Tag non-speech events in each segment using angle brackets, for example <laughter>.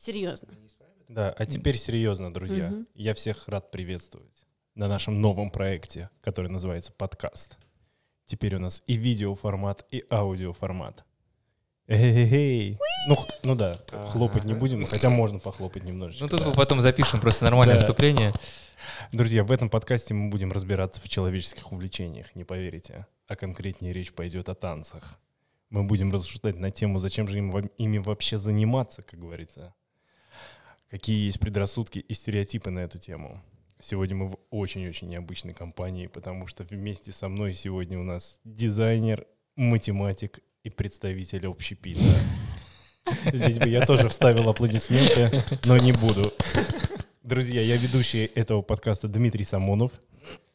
Серьезно. Да, а теперь серьезно, друзья. Мгм. Я всех рад приветствовать на нашем новом проекте, который называется подкаст. Теперь у нас и видеоформат, и аудиоформат. Эй, ну, ну да, хлопать не будем, хотя можно похлопать немножечко. Ну тут да. мы потом запишем просто нормальное Да. вступление. Друзья, в этом подкасте мы будем разбираться в человеческих увлечениях, не поверите. А конкретнее речь пойдет о танцах. Мы будем рассуждать на тему, зачем же им, ими вообще заниматься, как говорится. Какие есть предрассудки и стереотипы на эту тему. Сегодня мы в очень-очень необычной компании, потому что вместе со мной сегодня у нас дизайнер, математик и представитель общепита. <laughs> Здесь бы я тоже вставил аплодисменты, но не буду. Друзья, я ведущий этого подкаста Дмитрий Самонов.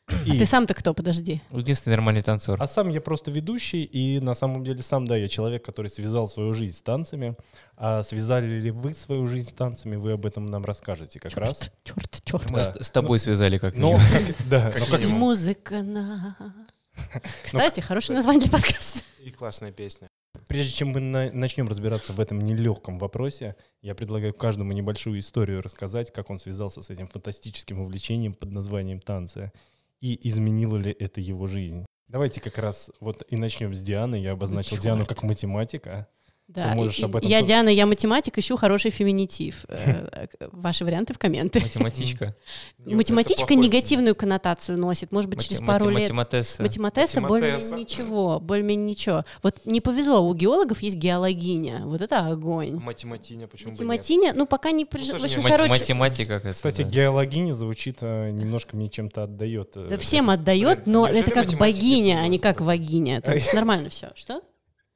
А И- ты сам-то кто? Подожди. Единственный нормальный танцор. а сам я просто ведущий, и на самом деле сам, да, я человек, который связал свою жизнь с танцами. А связали ли вы свою жизнь с танцами, вы об этом нам расскажете как раз. Черт, черт. Мы да. с, тобой связали как минимум. как- да, но как- Музыка на... <laughs> Кстати, хорошее название для подкаста. И классная песня. прежде чем мы на- начнем разбираться в этом нелегком вопросе, я предлагаю каждому небольшую историю рассказать, как он связался с этим фантастическим увлечением под названием танцы, и изменило ли это его жизнь. Давайте как раз вот и начнем с Дианы. Я обозначил. Диану как математика. Да, можешь и- об этом я тоже- Диана, я математик, ищу хороший феминитив. Э, Ваши варианты в комменты. Математичка. Математичка негативную коннотацию носит, может быть, через пару лет. Математесса. Математесса более-менее ничего, более-менее ничего. Вот не повезло, у геологов есть геологиня, вот это огонь. Математиня, почему? Математиня, ну пока не короче, Математика какая-то. Кстати, геологиня звучит э, немножко мне чем-то отдает. э, да всем отдает, но неужели это как богиня, это а не как вагиня. То есть <laughs> нормально все. Что?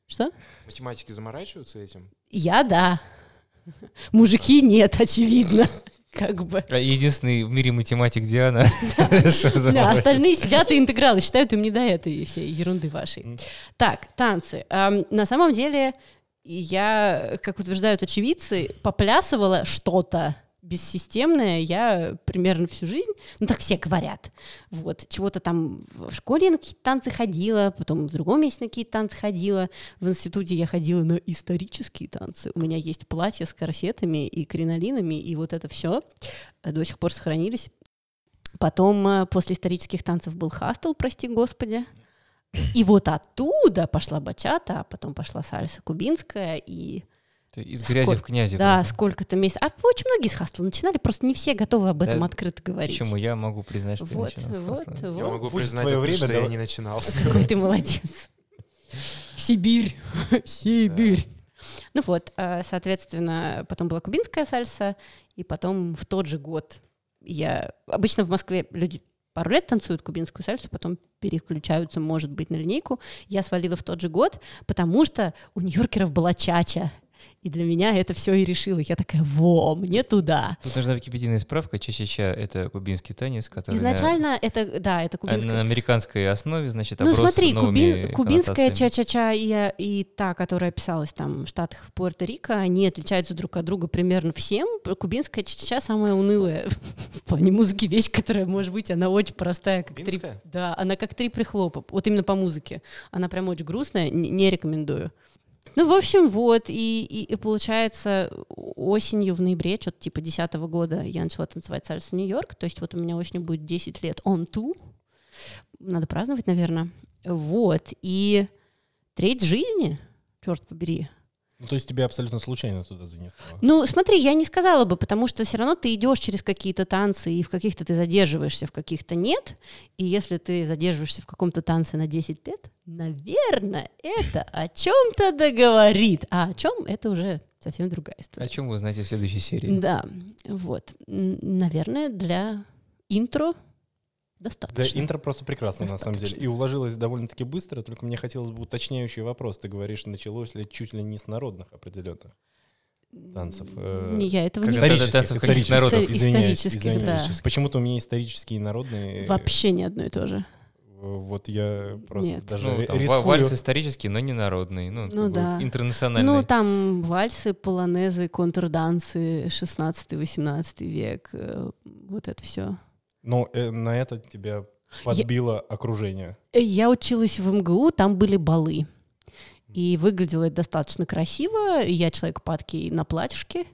Что? Математики заморачиваются этим? Я да. Мужики нет, очевидно. <laughs> Как бы. А Единственный в мире математик Диана. <laughs> Да, остальные сидят и интегралы считают им не до этой всей ерунды вашей. Так, танцы. На самом деле, я, как утверждают очевидцы, поплясывала что-то бессистемное я примерно всю жизнь, ну так все говорят, вот, чего-то там в школе на какие-то танцы ходила, потом в другом месте на какие-то танцы ходила, в институте я ходила на исторические танцы, у меня есть платье с корсетами и кринолинами, и вот это все до сих пор сохранились. Потом э, после исторических танцев был хастел, прости господи. И вот оттуда пошла бачата, а потом пошла сальса кубинская, и Ты Из грязи в князи. да, просто. сколько-то месяцев. А очень многие с хастла начинали, просто не все готовы об этом Да, открыто говорить. Почему? Я могу признать, что я Вот, начинал с вот, хастла. Я вот. могу Будет признать, твое открыто, время, что я давай. не начинал. Какой ты молодец. <laughs> Сибирь. <laughs> Сибирь. Ну вот, э, соответственно, потом была кубинская сальса, и потом в тот же год я... Обычно в Москве люди пару лет танцуют кубинскую сальсу, потом переключаются, может быть, на линейку. Я свалила в тот же год, потому что у нью-йоркеров была чача. И для меня это все и решило. Я такая, во, мне туда. Тут нужна википедийная справка. Ча-ча-ча — это кубинский танец, который на- Изначально это, да, это кубинская на американской основе, значит, Ну смотри, новыми кубин- кубинская ча-ча-ча и, и та, которая писалась там в Штатах, в Пуэрто-Рико, они отличаются друг от друга примерно всем. Кубинская ча-ча-ча самая унылая <laughs> в плане музыки вещь, которая, может быть, она очень простая. Как три, да, она как три прихлопа. Вот именно по музыке. Она прям очень грустная, не, не рекомендую. Ну, в общем, вот, и, и, и получается, осенью, в ноябре, что-то типа 10 года я начала танцевать сальсу Нью-Йорк, то есть вот у меня осенью будет 10 лет on two, надо праздновать, наверное. Вот, и треть жизни, черт побери. Ну, то есть тебя абсолютно случайно туда занесло. Ну, смотри, я не сказала бы, потому что все равно ты идешь через какие-то танцы, и в каких-то ты задерживаешься, в каких-то нет. И если ты задерживаешься в каком-то танце на 10 лет, наверное, это о чем-то договорит. А о чем это уже совсем другая О история. чем вы узнаете в следующей серии? Да, вот. Наверное, для интро Да, достаточно. интро просто прекрасно, на самом деле. Достаточно. И уложилось довольно-таки быстро, только мне хотелось бы уточняющий вопрос. Ты говоришь, началось ли чуть ли не с народных определенных танцев. э, Не, я этого не это исторических, танцев исторических. народов? Истори- Извиняюсь, исторических, извиняюсь. да. Почему-то у меня исторические и народные. Вообще не одно и то же. Вот я просто Нет. даже Ну, там, рискую. вальс исторический, но не народный. Ну, Ну да. интернациональный. Ну, там вальсы, полонезы, контрдансы, 16-18 век, э, вот это все. Но э, на это тебя подбило окружение. Я училась в МГУ, там были балы. И выглядело это достаточно красиво. Я человек падкий на платьюшки.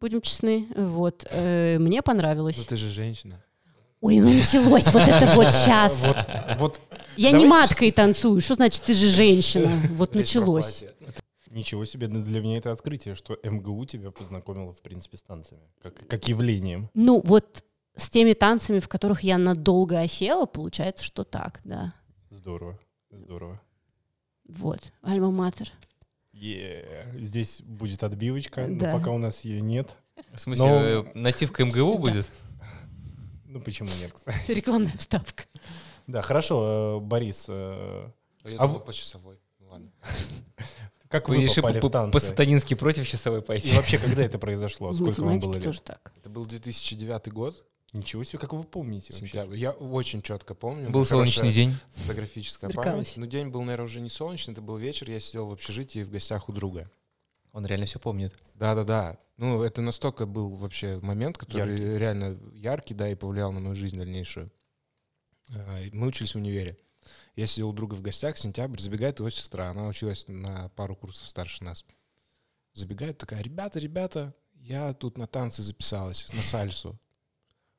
будем честны. Вот. Э, Мне Ну понравилось. ты же женщина. Ой, ну началось вот это вот сейчас. Вот, вот Я не маткой танцую. Что значит, ты же женщина? Вот началось. Ничего себе, ну, для меня это открытие, что МГУ тебя познакомило, в принципе, с танцами, как, как явлением. Ну, вот с теми танцами, в которых я надолго осела, получается, что так, да. Здорово, здорово. Вот, альма-матер. Е, Здесь будет отбивочка, Да. но пока у нас ее нет. В смысле, Но- э, нативка МГУ будет? Ну почему нет, кстати? Рекламная вставка. Да, хорошо, э, Борис, э, А я А думал в- по часовой. Ну ладно. <laughs> как Вы вы решили попали в по- танцы? по-сатанински против часовой И пойти? вообще, когда это <laughs> произошло? В Сколько вам было лет? тоже так. Это был 2009 год, Ничего себе, как вы помните вообще? сентябрь. Я очень четко помню. Был солнечный день. Фотографическая память. Но день был, наверное, уже не солнечный, это был вечер. Я сидел в общежитии в гостях у друга. Он реально все помнит. Да-да-да. Ну, это настолько был вообще момент, который Яркий. реально яркий, да, и повлиял на мою жизнь дальнейшую. А, Мы учились в универе. Я сидел у друга в гостях, сентябрь, забегает его сестра. Она училась на пару курсов старше нас. Забегает такая, ребята, ребята, я тут на танцы записалась, на сальсу.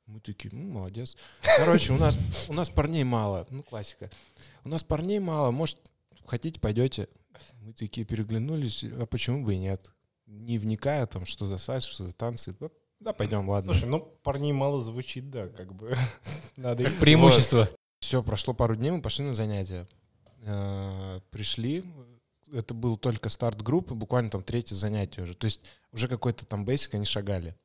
Мы такие, ну, молодец. Короче, у нас, у нас парней мало. Ну, классика. У нас парней мало, может, хотите, пойдете? Мы такие переглянулись, а почему бы и нет? Не вникая там, что за сальс, что за танцы. Да, пойдем, ладно. Слушай, ну парней мало звучит, да, как бы. <laughs> Надо Как преимущество. Все, прошло пару дней, мы пошли на занятия. Э, Пришли, это был только старт группы, буквально там третье занятие уже. То есть уже какой-то там бейсик они шагали.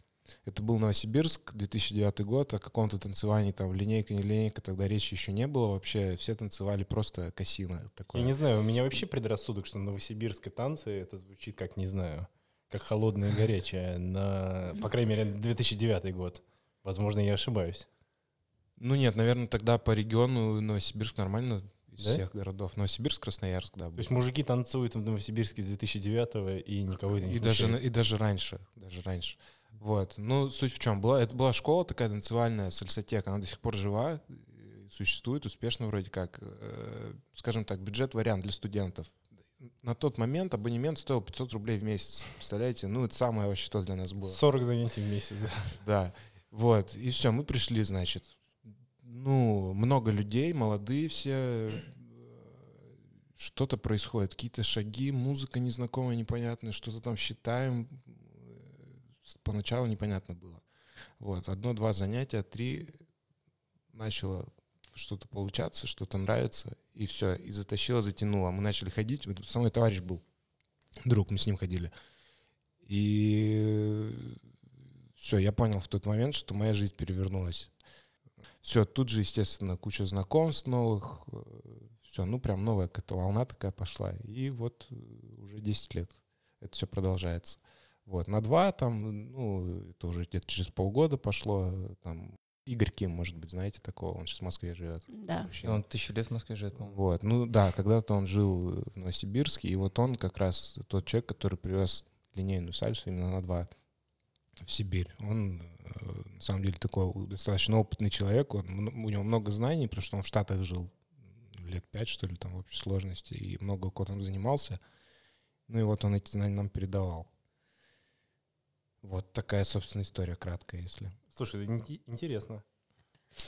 Это был Новосибирск, 2009 год, о каком-то танцевании, там, линейка, не линейка, тогда речи еще не было вообще. Все танцевали просто косино. Такое. Я не знаю, у меня вообще предрассудок, что новосибирские танцы, это звучит как, не знаю, как холодное и горячее, на, по крайней мере, 2009 год. Возможно, я ошибаюсь. Ну нет, наверное, тогда по региону Новосибирск нормально из Да? всех городов. Новосибирск, Красноярск, да. То был. есть мужики танцуют в Новосибирске с 2009 и никого это не и даже, на- смущает. и даже раньше, даже раньше. Вот. Ну, суть в чем? Была, это была школа такая танцевальная, сальсотека, она до сих пор жива, существует успешно вроде как. Э, Скажем так, бюджет-вариант для студентов. На тот момент абонемент стоил 500 рублей в месяц. Представляете? Ну, это самое вообще то для нас было. 40 занятий в месяц. да. Да. Вот. И все, мы пришли, значит. Ну, много людей, молодые все. Что-то происходит, какие-то шаги, музыка незнакомая, непонятная, что-то там считаем. Э, Поначалу непонятно было. Вот, одно-два занятия, три начало что-то получаться, что-то нравится, и все, и затащило, затянуло. Мы начали ходить, вот со мной товарищ был, друг, мы с ним ходили. И все, я понял в тот момент, что моя жизнь перевернулась. Все, тут же, естественно, куча знакомств новых. Все, ну прям новая какая-то волна такая пошла. И вот э, уже 10 лет это все продолжается. Вот, на два там, ну, это уже где-то через полгода пошло. Там Игорь Ким, может быть, знаете такого, он сейчас в Москве живет. Да. Мужчина. Он тысячу лет в Москве живет, по-моему. Вот, ну да, когда-то он жил в Новосибирске, и вот он как раз тот человек, который привез линейную сальсу именно на два в Сибирь. Он э, на самом деле такой достаточно опытный человек, он, у него много знаний, потому что он в Штатах жил лет пять, что ли, там в общей сложности, и много кто там занимался. Ну и вот он эти знания нам передавал. Вот такая, собственно, история краткая, если. Слушай, интересно.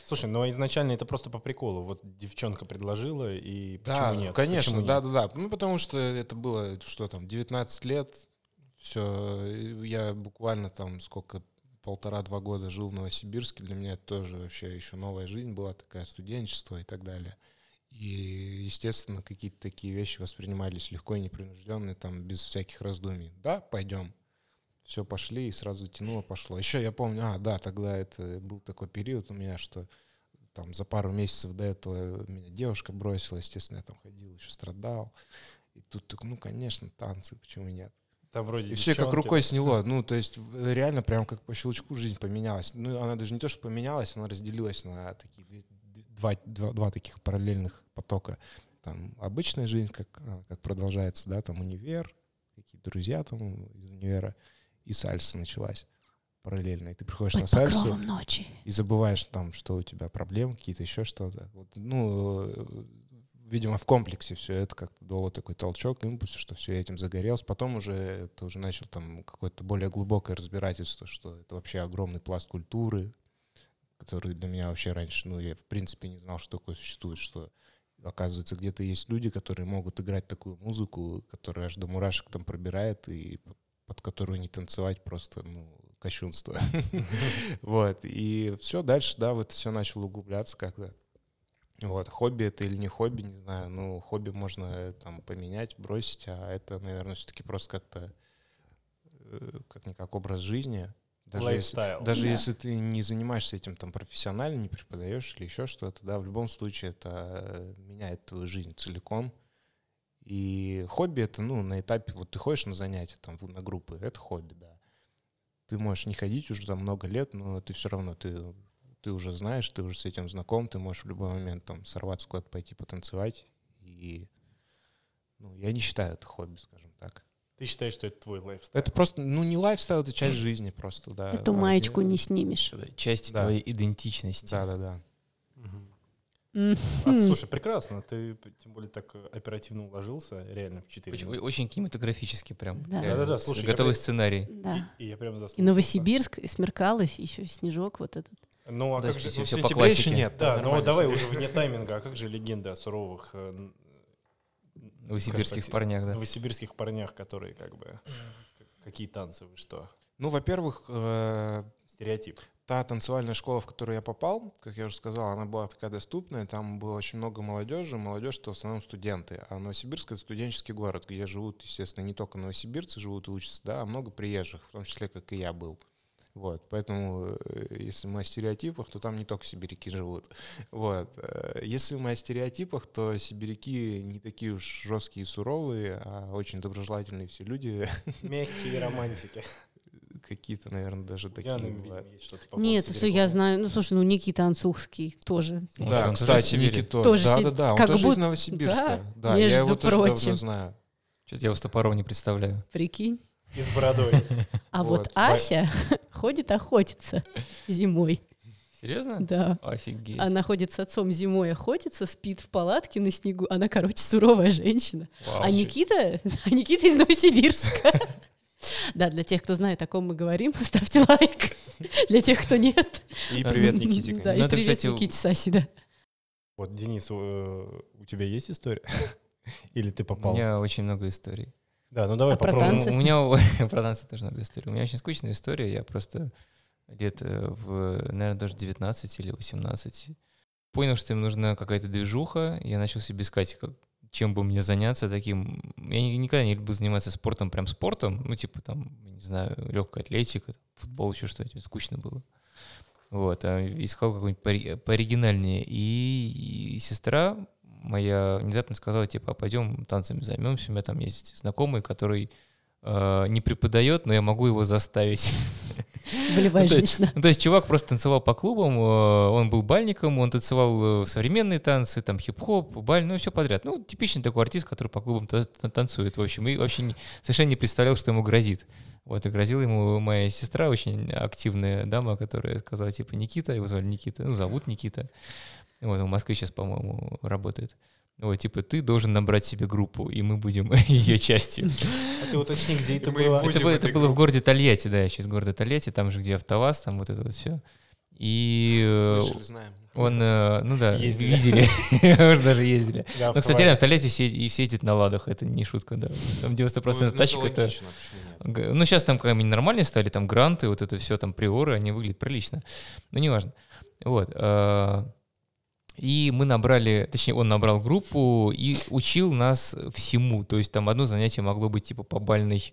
Слушай, но изначально это просто по приколу. Вот девчонка предложила, и Да, почему нет? конечно, Почему да, нет? да, да. Ну, потому что это было, что там, 19 лет, все, я буквально там сколько, полтора-два года жил в Новосибирске, для меня это тоже вообще еще новая жизнь была, такая студенчество и так далее. И, естественно, какие-то такие вещи воспринимались легко и непринужденно, там, без всяких раздумий. Да, пойдем. Все, пошли, и сразу тянуло, пошло. Еще я помню, а, да, тогда это был такой период у меня, что там за пару месяцев до этого меня девушка бросила, естественно, я там ходил, еще страдал. И тут, так, ну, конечно, танцы, почему нет? Там вроде И все как рукой сняло. Ну, то есть реально прям как по щелчку жизнь поменялась. Ну, она даже не то, что поменялась, она разделилась на такие два, два, два таких параллельных потока. Там обычная жизнь, как, а, как продолжается, да, там универ, какие-то друзья там из универа, и сальса началась параллельно. И ты приходишь на Под сальсу, покровом ночи. и забываешь там, что у тебя проблемы какие-то, еще что-то. Вот, ну, э, видимо, в комплексе все это как-то дало такой толчок, импульс, что все, этим загорелся. Потом уже это уже начал там какое-то более глубокое разбирательство, что это вообще огромный пласт культуры, который для меня вообще раньше, ну, я в принципе не знал, что такое существует, что оказывается, где-то есть люди, которые могут играть такую музыку, которая аж до мурашек там пробирает, и под- которую не танцевать просто, ну, кощунство. <laughs> Вот, и все, дальше, да, в это все начал углубляться как-то. Вот, хобби это или не хобби, не знаю. Ну, хобби можно э, там поменять, бросить, а это, наверное, все-таки просто как-то э, как-никак образ жизни. Даже если, даже Да. если ты не занимаешься этим там профессионально, не преподаешь или еще что-то, да, в любом случае это э, меняет твою жизнь целиком. И хобби это, ну, на этапе, вот ты ходишь на занятия, там, на группы, это хобби, да. Ты можешь не ходить уже там много лет, но ты все равно, ты, ты уже знаешь, ты уже с этим знаком, ты можешь в любой момент там сорваться куда-то пойти потанцевать. И, ну, я не считаю это хобби, скажем так. Ты считаешь, что это твой lifestyle? Это просто, ну, не lifestyle, это часть жизни просто, да. Эту Да, маечку не- не снимешь. Часть Да. твоей идентичности. Да, да, да. А, слушай, прекрасно. Ты тем более так э, оперативно уложился, реально в 4 Очень, очень кинематографически прям. Да. Да-да-да, с- слушай, готовый при- сценарий. Да. И, и я прям И заслушался. Новосибирск, и смеркалось, и еще снежок вот этот. Ну, а Да, как же... всё- Ну, в всё по классике. нет. Да, ну давай уже вне тайминга. А как же легенда о суровых э, Новосибирских так, парнях, да. новосибирских парнях, которые как бы... Какие танцы вы что? Ну, во-первых, э, Стереотип. Та танцевальная школа, в которую я попал, как я уже сказал, она была такая доступная, там было очень много молодежи, молодежь это в основном студенты, а Новосибирск это студенческий город, где живут, естественно, не только новосибирцы живут и учатся, да, а много приезжих, в том числе, как и я был. Вот, поэтому, э, если мы о стереотипах, то там не только сибиряки живут. <laughs> Вот. э, Если мы о стереотипах, то сибиряки не такие уж жесткие и суровые, а очень доброжелательные все люди, <laughs> Мягкие романтики. Какие-то, наверное, даже такие видимо, бывают. Нет, слушай, я знаю, ну слушай, ну Никита Анцухский тоже. Ну, Да, что, он тоже из кстати, Сибири? Ники тоже. Тоже да, да, да, он как тоже из будто- Новосибирска. да, Да, я его тоже прочим. давно знаю. Что-то я его с топором не представляю. Прикинь. И с бородой. <laughs> А вот. Ася <laughs> ходит охотиться зимой. Серьезно? Да. Офигеть. Она ходит с отцом зимой охотиться, спит в палатке на снегу. Она, короче, суровая женщина. Вау. А Никита, <laughs> а Никита из Новосибирска. Да, для тех, кто знает, о ком мы говорим, <laughs> ставьте лайк. Для тех, кто нет. И привет, Никите. Да, и Ну, это, привет Никите Саси, да. Вот, Денис, э, у тебя есть история? <laughs> Или ты У попал? меня очень много историй. Да, ну давай А про попробуем. танцы? У меня <laughs> про танцы тоже много историй. У меня очень скучная история. Я просто лет э, в, наверное, даже 19 или 18 понял, что им нужна какая-то движуха. Я начал себе искать, как- чем бы мне заняться таким. Я ни- никогда не люблю заниматься спортом, прям спортом. Ну, типа там, не знаю, легкая атлетика, футбол, еще что-то. Скучно было. Вот, а искал какой-нибудь пооригинальнее. И, и сестра моя внезапно сказала, типа, «А пойдем танцами займемся. У меня там есть знакомый, который э, не преподает, но я могу его заставить. <laughs> Волевая Ну, женщина. Ну, то есть чувак просто танцевал по клубам, э, он был бальником, он танцевал э, современные танцы, там хип-хоп, баль, ну все подряд. Ну, типичный такой артист, который по клубам та- та- танцует, в общем, и вообще не- совершенно не представлял, что ему грозит. Вот, и грозила ему моя сестра, очень активная дама, которая сказала, типа, Никита, его звали Никита, ну, зовут Никита. Вот, он в Москве сейчас, по-моему, работает. Вот, типа, ты должен набрать себе группу, и мы будем <laughs> ее частью. А ты уточни, где это было? Это, было, это было в городе Тольятти, да, я сейчас города Тольятти, там же, где автоваз, там вот это вот все. И э, Слышали, знаем. он, э, ну да, Ездили. видели, <laughs> может, даже ездили. Да, Но, кстати, реально в Тольятти все, и все ездят на ладах, это не шутка, да. Там 90% Ну, тачек это... логично, Ну, сейчас там как нормальные стали, там гранты, вот это все, там приоры, они выглядят прилично. Но неважно. Вот. Э, И мы набрали, точнее, он набрал группу и учил нас всему. То есть там одно занятие могло быть типа по бальной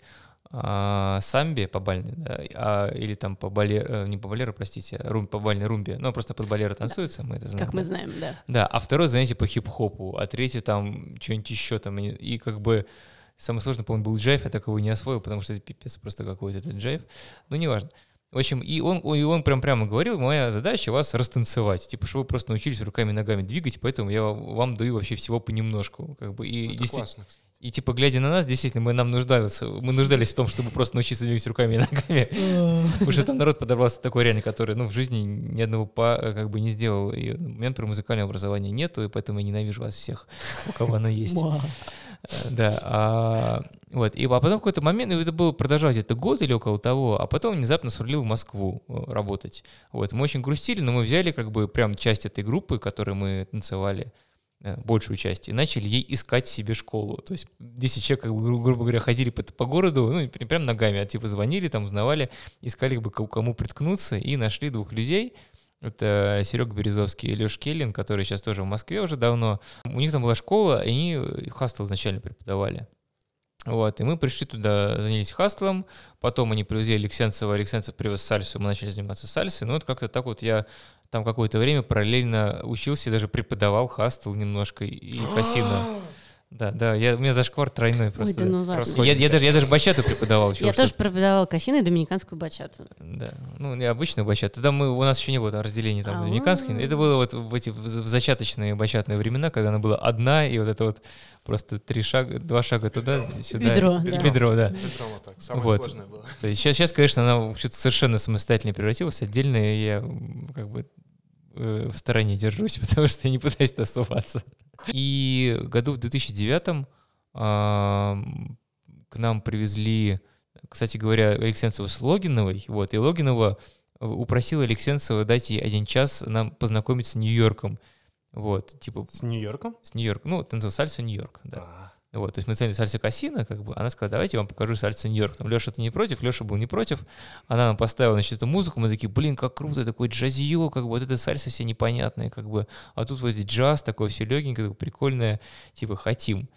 а, самбе, по бальной, да, а, или там по балер, не по балеру, простите, а рум, по бальной румбе. Ну, просто под балера танцуется, мы это знаем. Как мы да. знаем, да. Да, а второе занятие по хип-хопу, а третье там что-нибудь еще там. И, и как бы самое сложное, по-моему, был джайв, я так его не освоил, потому что это пипец просто какой-то этот джайв. Ну, неважно. В общем, и он, и он прям прямо говорил, моя задача вас растанцевать. Типа, чтобы вы просто научились руками и ногами двигать, поэтому я вам даю вообще всего понемножку. Как бы, и, Ну, Это действи- классно. И типа, глядя на нас, действительно, мы нам нуждались, мы нуждались в том, чтобы просто научиться двигать руками и <laughs> ногами. Потому что там народ подорвался такой реально, который, ну, в жизни ни одного па как бы не сделал. И у меня, например, музыкального образования нету, и поэтому я ненавижу вас всех, у кого оно есть. Э, Да, а, вот, и а потом в какой-то момент, ну, это было продолжалось где-то год или около того, а потом внезапно свалил в Москву э, работать. Вот, мы очень грустили, но мы взяли как бы прям часть этой группы, которой мы танцевали, э, большую часть, и начали ей искать себе школу. То есть 10 человек, как бы, гру- грубо говоря, ходили по, по городу, ну, прям ногами, а типа звонили, там узнавали, искали как бы кому приткнуться, и нашли двух людей, это Серега Березовский и Леш Келлин, которые сейчас тоже в Москве уже давно. У них там была школа, и они э, хастл изначально преподавали. Вот, и мы пришли туда, занялись хастлом, потом они привезли Алексенцева, Алексенцев привез сальсу, мы начали заниматься сальсой, ну вот как-то так вот я там какое-то время параллельно учился и даже преподавал хастл немножко и кассино. Да, да, я, у меня зашквар тройной Ой, просто. да ну ладно. Я, я даже, я даже бачату преподавал еще. Я тоже преподавала кассину и доминиканскую бачату. Да, ну не обычную бачату. Тогда мы, у нас еще не было там разделения там А, доминиканской. Это было вот в эти в зачаточные бачатные времена, когда она была одна, и вот это вот просто три шага, два шага туда, сюда. Бедро, да. Бедро, да. Прямо так. Самое Вот. сложное было. Есть сейчас, сейчас, конечно, она совершенно самостоятельно превратилась, отдельно и я как бы э, в стороне держусь, <laughs> потому что я не пытаюсь тусоваться. И году в 2009 ам, к нам привезли, кстати говоря, Алексенцева с Логиновой, вот, и Логинова э, упросила Алексенцева дать ей один час нам познакомиться с Нью-Йорком. Вот, типа, С Нью-Йорком? с Нью-Йорком, ну, танцевал сальсу Нью-Йорк, да. А, Вот, то есть мы цели сальса Кассина, как бы, она сказала, давайте я вам покажу сальсу Нью-Йорк. Там Леша, ты не против? Леша был не против. Она нам поставила, значит, эту музыку, мы такие, блин, как круто, такой джазио, как бы, вот это сальса все непонятные, как бы, а тут вот эти джаз, такое все легенькое, такое прикольное, типа, хотим.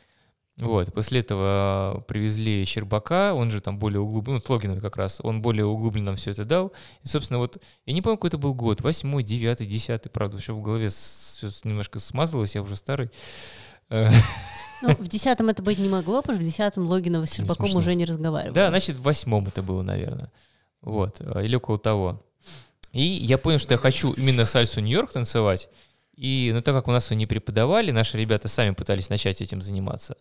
Вот, после этого привезли Щербака, он же там более углублен, ну, Тлогиновый как раз, он более углубленно нам все это дал. И, собственно, вот, я не помню, какой это был год, восьмой, девятый, десятый, правда, все в голове всё немножко смазалось, я уже старый. Э, Ну, в десятом это быть не могло, потому что в десятом Логинова с Щербаком уже не разговаривали. Да, значит, в восьмом это было, наверное. Вот, а, или около того. И я понял, что я хочу именно сальсу Нью-Йорк танцевать. И, ну, так как у нас ее не преподавали, наши ребята сами пытались начать этим заниматься.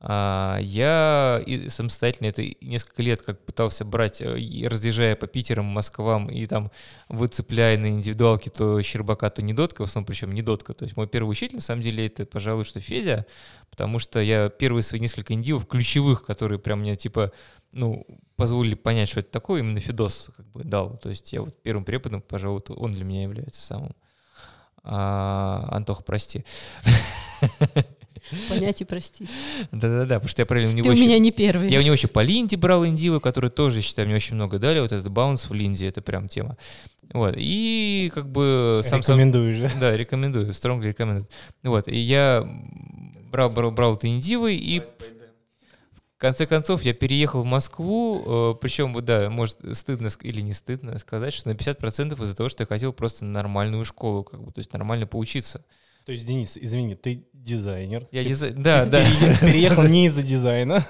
А, я самостоятельно это несколько лет как пытался брать, э, разъезжая по Питерам, Москвам, и там выцепляя на индивидуалке то Щербака, то Недотка, в основном причем Недотка. То есть мой первый учитель, на самом деле, это, пожалуй, что Федя, потому что я первые свои несколько индивов ключевых, которые прям мне, типа, ну, позволили понять, что это такое, именно Фидос как бы дал. То есть я вот первым преподом, пожалуй, вот он для меня является самым. А, Антох, прости. <laughs> Понять и простить. Да-да-да, потому что я правильно у него Ты у еще- меня не первый. Я у него еще по Линде брал индивы, которые тоже, считаю, мне очень много дали. Вот этот баунс в Линде, это прям тема. Вот. И как бы сам сам... Рекомендуешь, да? Да, рекомендую, strongly recommended. Вот, и я брал, брал, брал эти индивы, и в конце концов я переехал в Москву, причем, вот, да, может, стыдно или не стыдно сказать, что на 50% из-за того, что я хотел просто нормальную школу, как бы, то есть нормально поучиться. То есть, Денис, извини, ты дизайнер. Я Ты дизай- Да, ты да. переех- <laughs> переехал не из-за дизайна,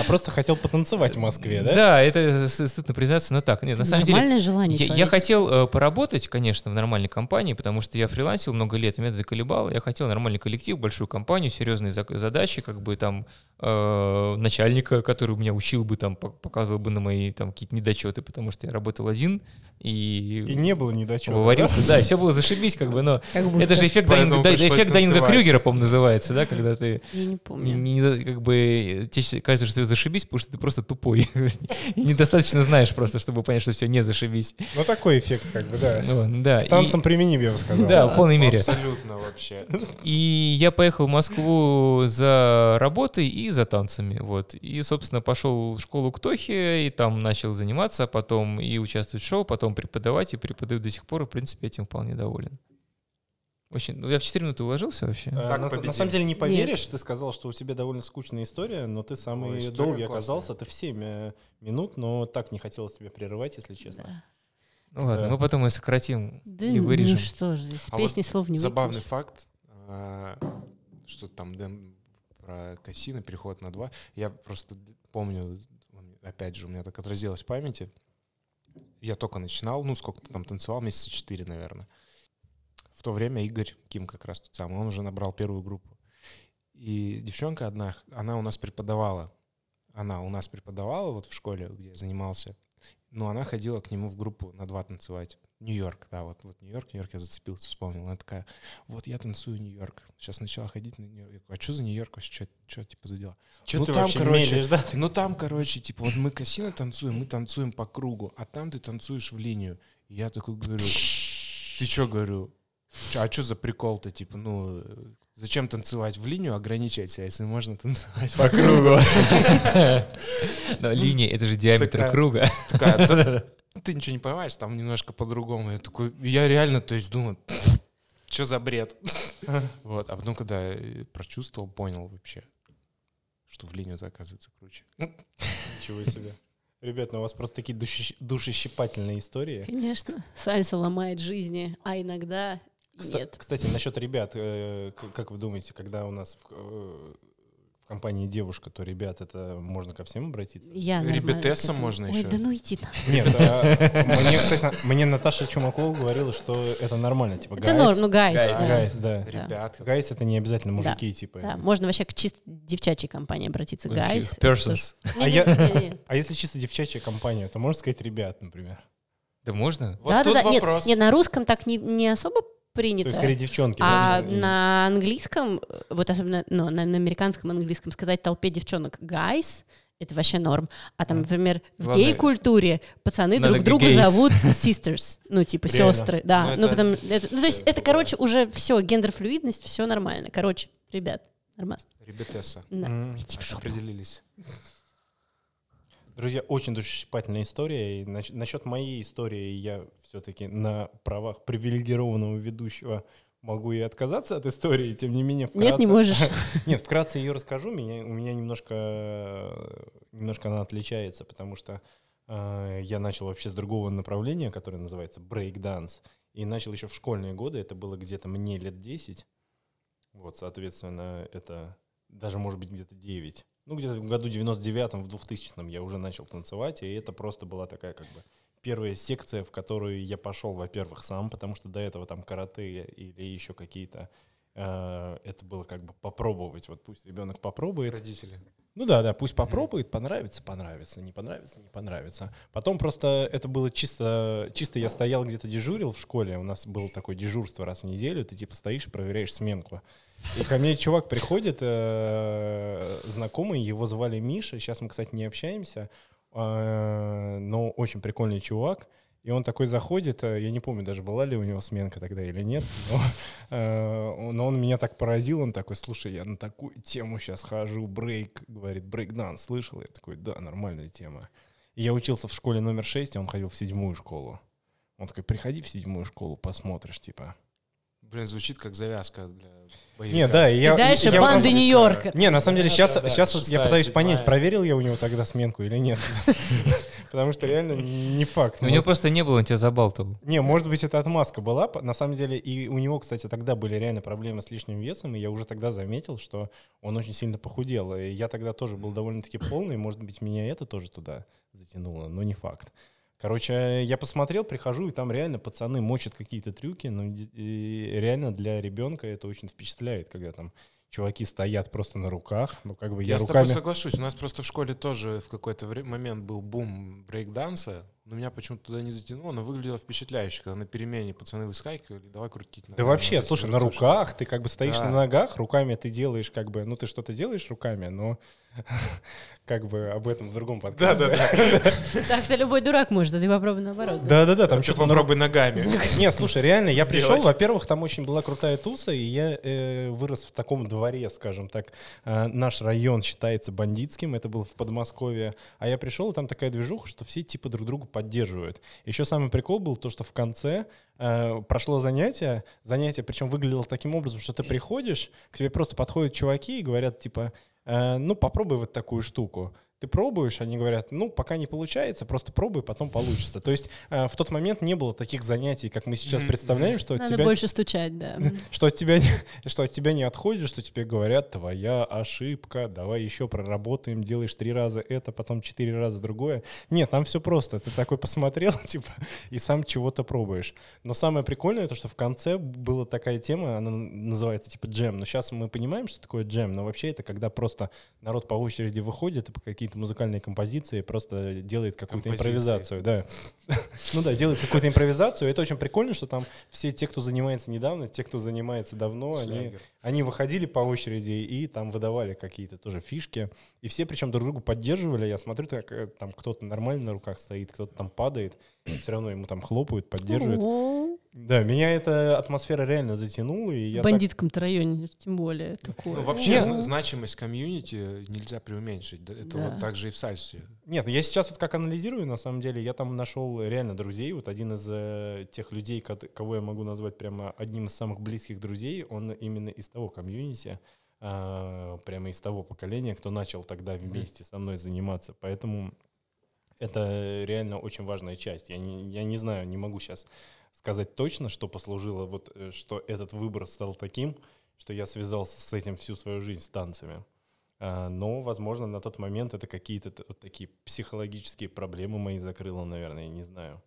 а просто хотел потанцевать в Москве, да? Да, это стыдно признаться, но так. Нет, на самом деле, Нормальное желание Я, я хотел э, поработать, конечно, в нормальной компании, потому что я фрилансил много лет, и меня это заколебало. Я хотел нормальный коллектив, большую компанию, серьезные задачи, как бы там э, начальника, который меня учил бы, там, пок- показывал бы на мои там какие-то недочеты, потому что я работал один и, И не было недочета. выварился. Да, и все было зашибись, как бы, но <laughs> Как будто. это же эффект, Данинга, да, эффект Данинга. Крюгера, по-моему, называется, да, когда ты Я не помню. не- как бы тебе кажется, что ты зашибись, потому что ты просто тупой. <laughs> И недостаточно знаешь просто, чтобы понять, что все не зашибись. Ну, такой эффект, как бы, да. Ну, да. К и- Танцам применим, я бы сказал. Да, в полной мере. Абсолютно вообще. И я поехал в Москву за работой и за танцами, вот. И, собственно, пошел в школу к Тохе, и там начал заниматься, а потом и участвовать в шоу, потом преподавать, и преподаю до сих пор, и, в принципе, этим вполне доволен. Очень, ну, я в 4 минуты уложился вообще? Э, Так на, на самом деле не поверишь, ты сказал, что у тебя довольно скучная история, но ты самый Ой, долгий классная. оказался. Ты в 7 минут, но так не хотелось тебя прерывать, если честно. Да. Ну ладно, Да. мы потом ее сократим Да и ну вырежем. что же, из А песни слов не Забавный выкинешь. факт, что там Дэн про Кассина, переход на два. Я просто помню, опять же, у меня так отразилось в памяти. Я только начинал, ну, сколько-то там танцевал, месяца четыре, наверное. В то время Игорь Ким как раз тот самый, он уже набрал первую группу. И девчонка одна, она у нас преподавала. Она у нас преподавала вот в школе, где я занимался. Но она ходила к нему в группу на два танцевать. Нью-Йорк, да, вот, вот Нью-Йорк, Нью-Йорк я зацепился, вспомнил. Она такая, вот я танцую Нью-Йорк. Сейчас начала ходить на Нью-Йорк. А что за Нью-Йорк вообще? Что, типа, за дела? Что Ну, ты там, вообще короче, мелешь, да? Ну там, короче, типа, вот мы кассино танцуем, мы танцуем по кругу, а там ты танцуешь в линию. И я такой говорю, ты что, говорю, «Чё, а что за прикол-то, типа, ну, зачем танцевать в линию, ограничивать себя, если можно танцевать По <laughs> кругу. <laughs> Но линия — это же диаметр круга. Такая, «Да ты ничего не понимаешь, там немножко по-другому. Я такой, я реально, то есть думаю, что за бред? <laughs> Вот, а потом, когда прочувствовал, понял вообще, что в линию это оказывается круче. Ничего себе. Ребят, ну у вас просто такие душещ- душещипательные истории. Конечно, сальса ломает жизни, а иногда нет. Кстати, насчет ребят, э, как вы думаете, когда у нас э, в компании девушка, то ребят, это можно ко всем обратиться? Я Ребятесса можно Ой, еще. да ну иди на. Нет, а, <laughs> мне, кстати, мне Наташа Чумакова говорила, что это нормально, типа Это норм, ну guys. Guys. да. Guys, да. Ребят, Guys это не обязательно мужики, типа. Да, можно вообще к чисто девчачьей компании обратиться. Guys. Persons. А я-. <laughs> А если чисто девчачья компания, то можно сказать ребят, например. Да можно? вот Да, тут да, да. Нет, вопрос. нет, на русском так не, не особо То есть принято. скорее девчонки. А да, на английском, вот особенно ну, на, на американском английском, сказать толпе девчонок guys это вообще норм. А там, например, в Главное, гей-культуре пацаны надо друг друга gays. зовут <laughs> sisters, ну, типа Реально? сестры, да. Ну, Ну, это- потому, это- ну, то есть это короче, уже все, гендерфлюидность, все нормально. Короче, ребят, нормас. Ребятесса. Да. М. Иди в. Определились. Друзья, очень душещипательная история. И насчет моей истории я все-таки на правах привилегированного ведущего могу и отказаться от истории, тем не менее вкратце... Нет, не можешь. <laughs> Нет, вкратце ее расскажу. Меня, у меня немножко, немножко она отличается, потому что э, я начал вообще с другого направления, которое называется брейк-данс. И начал еще в школьные годы. Это было где-то мне лет 10. Вот, соответственно, это даже, может быть, где-то 9. Ну, где-то в году 99-м, в 2000-м я уже начал танцевать, и это просто была такая как бы первая секция, в которую я пошел, во-первых, сам, потому что до этого там карате или еще какие-то э, это было как бы попробовать. Вот пусть ребенок попробует. Родители. Ну да, да, пусть попробует, понравится, понравится, не понравится, не понравится. Потом просто это было чисто, чисто я стоял где-то дежурил в школе, у нас было такое дежурство раз в неделю, ты типа стоишь и проверяешь сменку. И ко мне чувак приходит, э, знакомый, его звали Миша, сейчас мы, кстати, не общаемся, но очень прикольный чувак. И он такой заходит, э, я не помню даже, была ли у него сменка тогда или нет, но, <laughs> э, но он меня так поразил, он такой, слушай, я на такую тему сейчас хожу, брейк, говорит, брейкданс, слышал? Я такой, да, нормальная тема. И я учился в школе номер 6, а он ходил в седьмую школу. Он такой, приходи в седьмую школу, посмотришь, типа. Блин, звучит как завязка для боевика. Не, да, я... И дальше я банды на- Нью-Йорка. Не, на самом деле, Да, сейчас, да, сейчас вот я шестая, пытаюсь седьмая. понять, проверил я у него тогда сменку или нет. <laughs> Потому что реально не факт. У него просто не было, он тебя забалтывал. Не, может быть, это отмазка была. На самом деле, и у него, кстати, тогда были реально проблемы с лишним весом, и я уже тогда заметил, что он очень сильно похудел. И я тогда тоже был довольно-таки полный, может быть, меня это тоже туда затянуло, но не факт. Короче, я посмотрел, прихожу, и там реально пацаны мочат какие-то трюки, но и реально для ребенка это очень впечатляет, когда там чуваки стоят просто на руках, ну как бы я, Я с тобой руками... соглашусь. У нас просто в школе тоже в какой-то момент был бум брейкданса, но меня почему-то туда не затянуло, но выглядело впечатляюще, когда на перемене пацаны выскакивали, давай крутить. Да ногами, вообще, слушай, на руках ты как бы стоишь Да. на ногах, руками ты делаешь как бы, ну ты что-то делаешь руками, но <laughs> как бы об этом в другом подкасте. Да-да-да. Так-то любой дурак может, а ты попробуй наоборот. да. Да-да-да, там Там что-то попробуй ногами. Не, слушай, реально, я пришел, во-первых, там очень была крутая туса, и я э, вырос в таком дворе, скажем так. Э, наш район считается бандитским, это было в Подмосковье. А я пришел, и там такая движуха, что все типа друг друга поддерживают. Еще самый прикол был то, что в конце э, прошло занятие, занятие причем выглядело таким образом, что ты приходишь, к тебе просто подходят чуваки и говорят типа, ну попробуй вот такую штуку. Ты пробуешь, они говорят, ну, пока не получается, просто пробуй, потом получится. То есть э, в тот момент не было таких занятий, как мы сейчас представляем, что от Надо тебя... больше стучать, да. <laughs> Что от, тебя не, что от тебя не отходит, что тебе говорят, твоя ошибка, давай еще проработаем, делаешь три раза это, потом четыре раза другое. Нет, там все просто. Ты такой посмотрел, <laughs> типа, и сам чего-то пробуешь. Но самое прикольное, то, что в конце была такая тема, она называется типа джем. Но сейчас мы понимаем, что такое джем, но вообще это когда просто народ по очереди выходит и по какие-то музыкальные композиции просто делает какую-то импровизацию, да. <laughs> Ну да, делает какую-то импровизацию. Это очень прикольно, что там все те, кто занимается недавно, те, кто занимается давно, они, они выходили по очереди и там выдавали какие-то тоже фишки. И все причем друг другу поддерживали. Я смотрю, так, э, там кто-то нормально на руках стоит, кто-то там падает. Все равно ему там хлопают, поддерживают. Да, меня эта атмосфера реально затянула. И я В так- бандитском-то районе, тем более, такое. Ну, вообще, Нет. зна- значимость комьюнити нельзя преуменьшить. Это Да. вот так же и в сальсе. Нет, я сейчас вот как анализирую, на самом деле, я там нашел реально друзей. Вот один из э, тех людей, кого я могу назвать прямо одним из самых близких друзей, он именно из того комьюнити, а, прямо из того поколения, кто начал тогда вместе со мной заниматься. Поэтому это реально очень важная часть. Я не, я не знаю, не могу сейчас сказать точно, что послужило, вот, э, что этот выбор стал таким, что я связался с этим всю свою жизнь, с танцами. А, Но, возможно, на тот момент это какие-то вот такие психологические проблемы мои закрыло, наверное, я не знаю.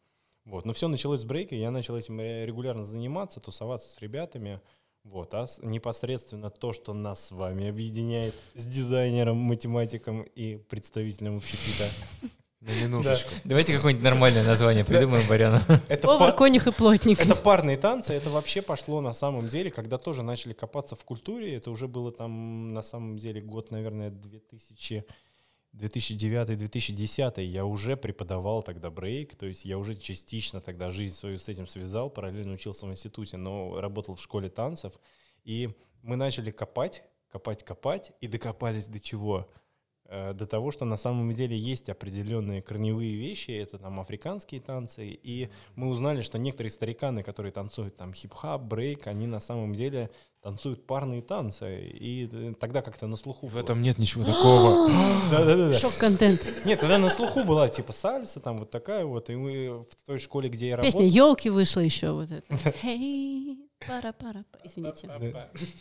Вот. Но все началось с брейка, я начал этим э, регулярно заниматься, тусоваться с ребятами. Вот. А непосредственно то, что нас с вами объединяет с дизайнером, математиком и представителем общепита, На минуточку. Давайте какое-нибудь нормальное название придумаем, Баряну. это, Повар, па- конюх и плотник. это парные танцы, это вообще пошло на самом деле, когда тоже начали копаться в культуре, это уже было там на самом деле год, наверное, 2000, 2009-2010, я уже преподавал тогда брейк, то есть я уже частично тогда жизнь свою с этим связал, параллельно учился в институте, но работал в школе танцев, и мы начали копать, копать, копать, и докопались до чего? Э, До того, что на самом деле есть определенные корневые вещи, это там африканские танцы, и мы узнали, что некоторые стариканы, которые танцуют там хип-хап, брейк, они на самом деле танцуют парные танцы, и э, тогда как-то на слуху В было. этом нет ничего такого. <gasps> Шок-контент. Нет, тогда на слуху была типа сальса, там вот такая вот, и мы в той школе, где я Песня работал... елки вышла еще вот это. <laughs> Hey, пара пара Извините.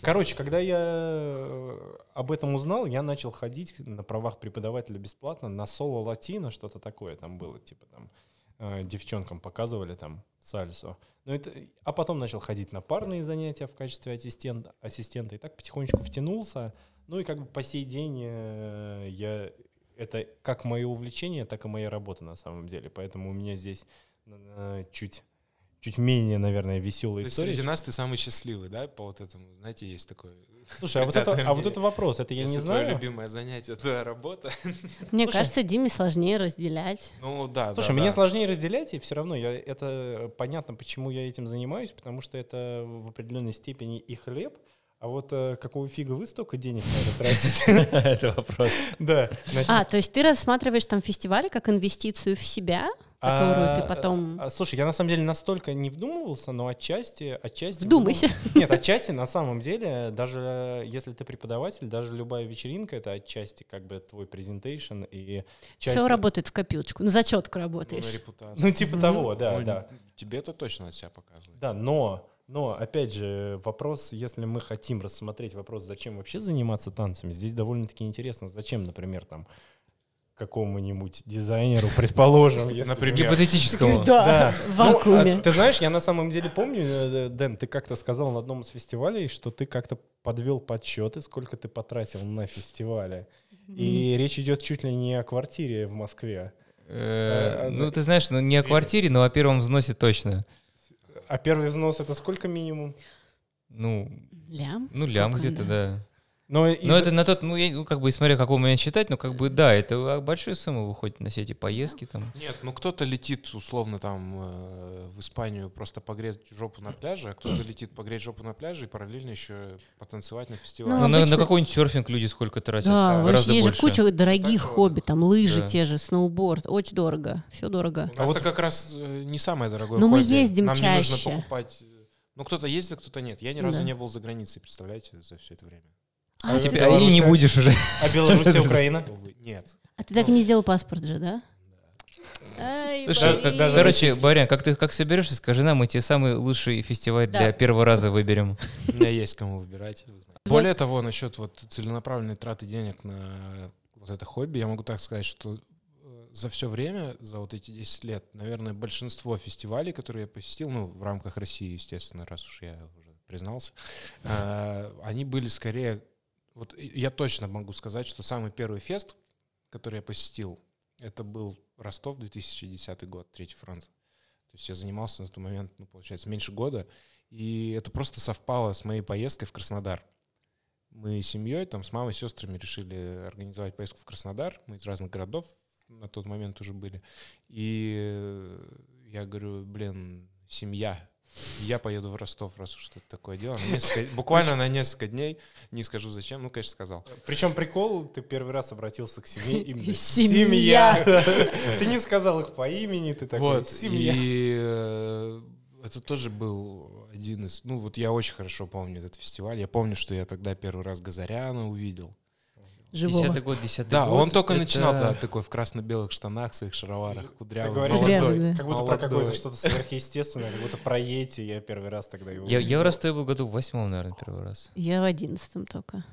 Короче, когда я э, об этом узнал, я начал ходить на правах преподавателя бесплатно на соло латино, что-то такое там было, типа там э, девчонкам показывали там сальсу. Ну, это, а потом начал ходить на парные занятия в качестве ассистента, ассистента и так потихонечку втянулся. Ну и как бы по сей день э, я это как мое увлечение, так и моя работа на самом деле. Поэтому у меня здесь чуть чуть менее, наверное, То веселая есть среди нас ты самый счастливый, да, по вот этому? Знаете, есть такой... Слушай, а вот, это, а вот это вопрос, это я Если не твое знаю. любимое занятие — это работа. Мне Слушай. кажется, Диме сложнее разделять. Ну да, Слушай, да, мне да. сложнее разделять, и все равно я, это понятно, почему я этим занимаюсь, потому что это в определенной степени и хлеб, а вот э, какого фига вы столько денег на это тратите? <laughs> Это вопрос. Да. А, то есть ты рассматриваешь там фестивали как инвестицию в себя, которую а, ты потом... а, Слушай, я на самом деле настолько не вдумывался, но отчасти... отчасти Вдумайся. вдум- <laughs> Нет, отчасти на самом деле, даже если ты преподаватель, даже любая вечеринка — это отчасти как бы твой презентейшн и часть... Все работает в копилочку, на зачетку Ну, на работаешь. репутацию. Ну, типа того, да, Ну, да. Тебе это точно от себя показывает. Да, но, но, опять же, вопрос, если мы хотим рассмотреть вопрос, зачем вообще заниматься танцами, здесь довольно-таки интересно, зачем, например, там, какому-нибудь дизайнеру, предположим, если... Например. Гипотетическому. <laughs> Да, в Ну, вакууме. а ты знаешь, я на самом деле помню, э, Дэн, ты как-то сказал на одном из фестивалей, что ты как-то подвел подсчеты, сколько ты потратил на фестивале. И речь идет чуть ли не о квартире в Москве. Э, Ну, ну- ты знаешь, ну не о квартире, но о первом взносе точно. А первый взнос это сколько минимум? Ну, Лям? ну лям где-то, да. Да. Но, Но из- это на тот, ну, я, ну, как бы, смотря какой момент считать, но как бы, да, это большие суммы выходят на все эти поездки там. Нет, ну кто-то летит условно там э, в Испанию просто погреть жопу на пляже, а кто-то летит погреть жопу на пляже и параллельно еще потанцевать на фестивале. Ну, Ну, на, обычно- на какой-нибудь серфинг люди сколько тратят? Да, Гораздо вообще есть же больше. куча дорогих Так, хобби, там лыжи да. те же, сноуборд, очень дорого, все дорого. У нас вот- это как раз э, не самое дорогое Но мы хобби. ездим Нам не чаще. нужно покупать... э, Ну, кто-то ездит, а кто-то нет. Я ни разу Да. не был за границей, представляете, за все это время. А, Теперь- ты- а и не Белоруссия- будешь уже. А Белоруссия, Украина? Увы, Нет. а ты так и не сделал паспорт же, да? Ай, Слушай, как- короче, Барян, как ты как соберешься, скажи нам, мы тебе самый лучший фестиваль Да. для первого раза выберем. У меня есть кому выбирать. Более того, насчет вот целенаправленной траты денег на вот это хобби, я могу так сказать, что э, за все время, за вот эти 10 лет, наверное, большинство фестивалей, которые я посетил, ну, в рамках России, естественно, раз уж я уже признался, э, они были скорее... Вот я точно могу сказать, что самый первый фест, который я посетил, это был Ростов, 2010 год, Третий фронт. То есть я занимался на тот момент, ну, получается, меньше года, и это просто совпало с моей поездкой в Краснодар. Мы с семьей, там, с мамой, сестрами решили организовать поездку в Краснодар. Мы из разных городов на тот момент уже были. И я говорю, блин, семья. Я поеду в Ростов, раз уж это такое дело. На несколько- <laughs> буквально на несколько дней. Не скажу зачем, ну, конечно, сказал. Причем прикол, ты первый раз обратился к семье <laughs> именно Семья. <laughs> Ты не сказал их по имени, ты такой, Вот, семья. и э, это тоже был один из... Ну, вот я очень хорошо помню этот фестиваль. Я помню, что я тогда первый раз Газаряна увидел. Живого. Десятый год, десятый Да, год. он только это- начинал да, такой в красно-белых штанах, своих шароварах, Ты кудрявый, говоришь, Молодой. молодой. да. как будто про Молодой. какое-то что-то сверхъестественное, как будто про Йети я первый раз тогда его Я, я в. Ростове был году в восьмом, наверное, первый раз. Я в одиннадцатом только.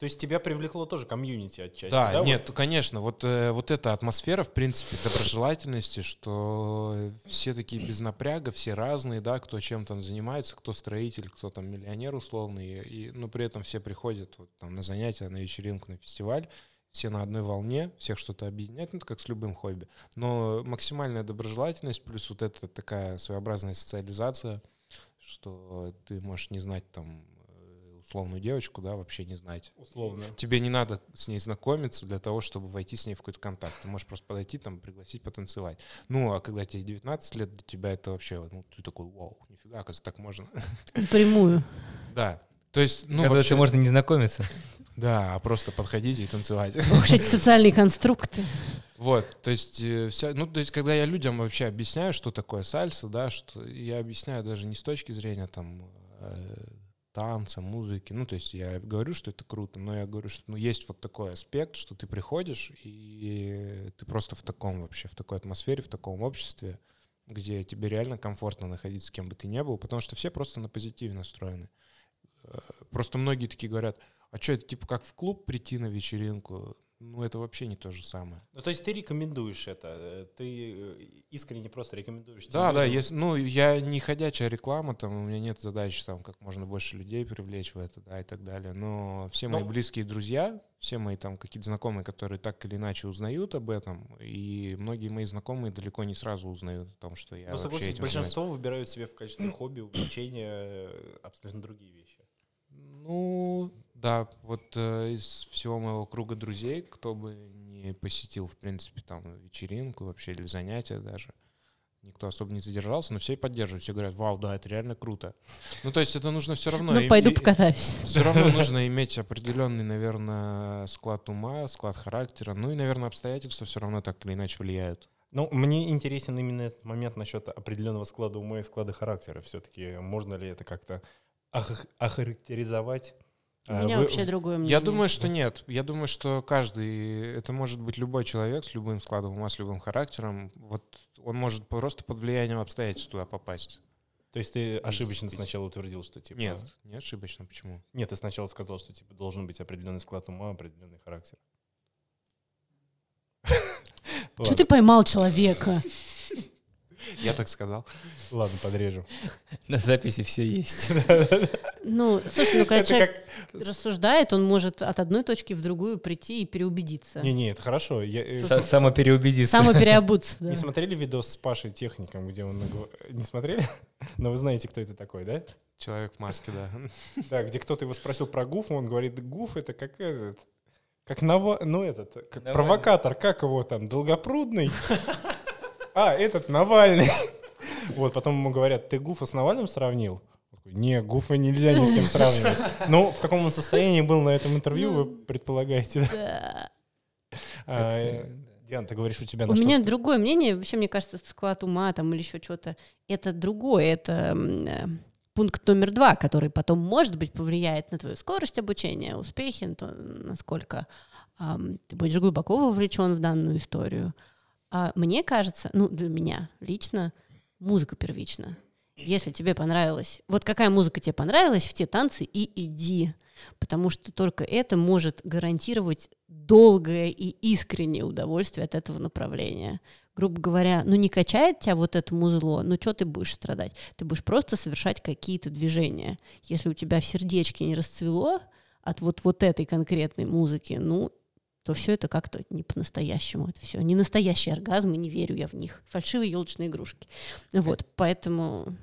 То есть тебя привлекло тоже комьюнити отчасти, Да, да? нет, конечно, вот, э, вот эта атмосфера, в принципе, доброжелательности, что все такие без напряга, все разные, да, кто чем там занимается, кто строитель, кто там миллионер условный, и, но при этом все приходят вот, там, на занятия, на вечеринку, на фестиваль, все на одной волне, всех что-то объединяет, ну, это как с любым хобби. Но максимальная доброжелательность, плюс вот эта такая своеобразная социализация, что ты можешь не знать там условную девочку, да, вообще не знать. Условно. Тебе не надо с ней знакомиться для того, чтобы войти с ней в какой-то контакт. Ты можешь просто подойти, там, пригласить потанцевать. Ну, а когда тебе 19 лет, для тебя это вообще, ну, ты такой, вау, нифига, оказывается, так можно. <laughs> Напрямую. Да. То есть, ну, Оказывается, вообще, можно не знакомиться. <laughs> да, а просто подходить и танцевать. <laughs> Ох, эти социальные конструкты. Вот, то есть, э, вся, ну, то есть, когда я людям вообще объясняю, что такое сальса, да, что я объясняю даже не с точки зрения там э, танца, музыки, ну, то есть я говорю, что это круто, но я говорю, что ну, есть вот такой аспект, что ты приходишь, и ты просто в таком вообще, в такой атмосфере, в таком обществе, где тебе реально комфортно находиться с кем бы ты ни был, потому что все просто на позитиве настроены. Э, Просто многие такие говорят, а что, это типа как в клуб прийти на вечеринку? Ну, это вообще не то же самое. Ну, то есть ты рекомендуешь это, э, ты э, искренне просто рекомендуешь. Да, да, если, ну, я не ходячая реклама, там, у меня нет задачи, там, как можно больше людей привлечь в это, да, и так далее, но все мои Ну. близкие друзья, все мои, там, какие-то знакомые, которые так или иначе узнают об этом, и многие мои знакомые далеко не сразу узнают о том, что я Но вообще согласись, этим занимаюсь. большинство выбирают себе в качестве хобби, увлечения э, абсолютно другие вещи. Ну, да, вот э, из всего моего круга друзей, кто бы не посетил, в принципе, там, вечеринку вообще или занятия даже, никто особо не задержался, но все поддерживают, все говорят, вау, да, это реально круто. Ну, то есть это нужно все равно... Ну, пойду покатаюсь. <laughs> Все равно <laughs> нужно иметь определенный, наверное, склад ума, склад характера. Ну и, наверное, обстоятельства все равно так или иначе влияют. Ну, мне интересен именно этот момент насчет определенного склада ума и склада характера. Все-таки можно ли это как-то ох- охарактеризовать? У А, меня вы- вообще другое мнение. Я думаю, что нет. Я думаю, что каждый, это может быть любой человек с любым складом ума, с любым характером. Вот он может просто под влиянием обстоятельств туда попасть. То есть ты ошибочно сначала утвердил, что типа... Нет, не ошибочно. Почему? Нет, ты сначала сказал, что типа должен быть определенный склад ума, определенный характер. <laughs> Что ты поймал человека? Я так сказал. Ладно, подрежем. На записи все есть. <laughs> Ну, слушай, ну когда Это человек как... рассуждает, он может от одной точки в другую прийти и переубедиться. Не-не, это хорошо. Я, э, с- Самопереубедиться. Самопереобуться, да. Не смотрели видос с Пашей Техником, где он... Не смотрели? <laughs> Но вы знаете, кто это такой, да? Человек в маске, да. Да, где кто-то его спросил про гуф, он говорит, гуф это как этот... Как Нава... Ну, этот, как Навальный. провокатор, как его там, Долгопрудный? <laughs> А, этот, Навальный. <laughs> Вот, потом ему говорят, ты Гуфа с Навальным сравнил? Такой, Не, Гуфа нельзя ни с кем сравнивать. <laughs> Ну, в каком он состоянии был на этом интервью, вы предполагаете, да? А, Диана, ты говоришь, у тебя на У меня другое мнение. Вообще, мне кажется, склад ума там или еще что-то, это другое. Это э, пункт номер два, который потом, может быть, повлияет на твою скорость обучения, успехи, на то, насколько ам, ты будешь глубоко вовлечен в данную историю. А мне кажется, ну, для меня лично, музыка первична. Если тебе понравилось, вот какая музыка тебе понравилась, в те танцы и иди. Потому что только это может гарантировать долгое и искреннее удовольствие от этого направления. Грубо говоря, ну не качает тебя вот это музло, ну что ты будешь страдать? Ты будешь просто совершать какие-то движения. Если у тебя в сердечке не расцвело от вот, вот этой конкретной музыки, ну, то все это как-то не по-настоящему. Это все не настоящие оргазмы, не верю я в них. Фальшивые елочные игрушки. Вот, поэтому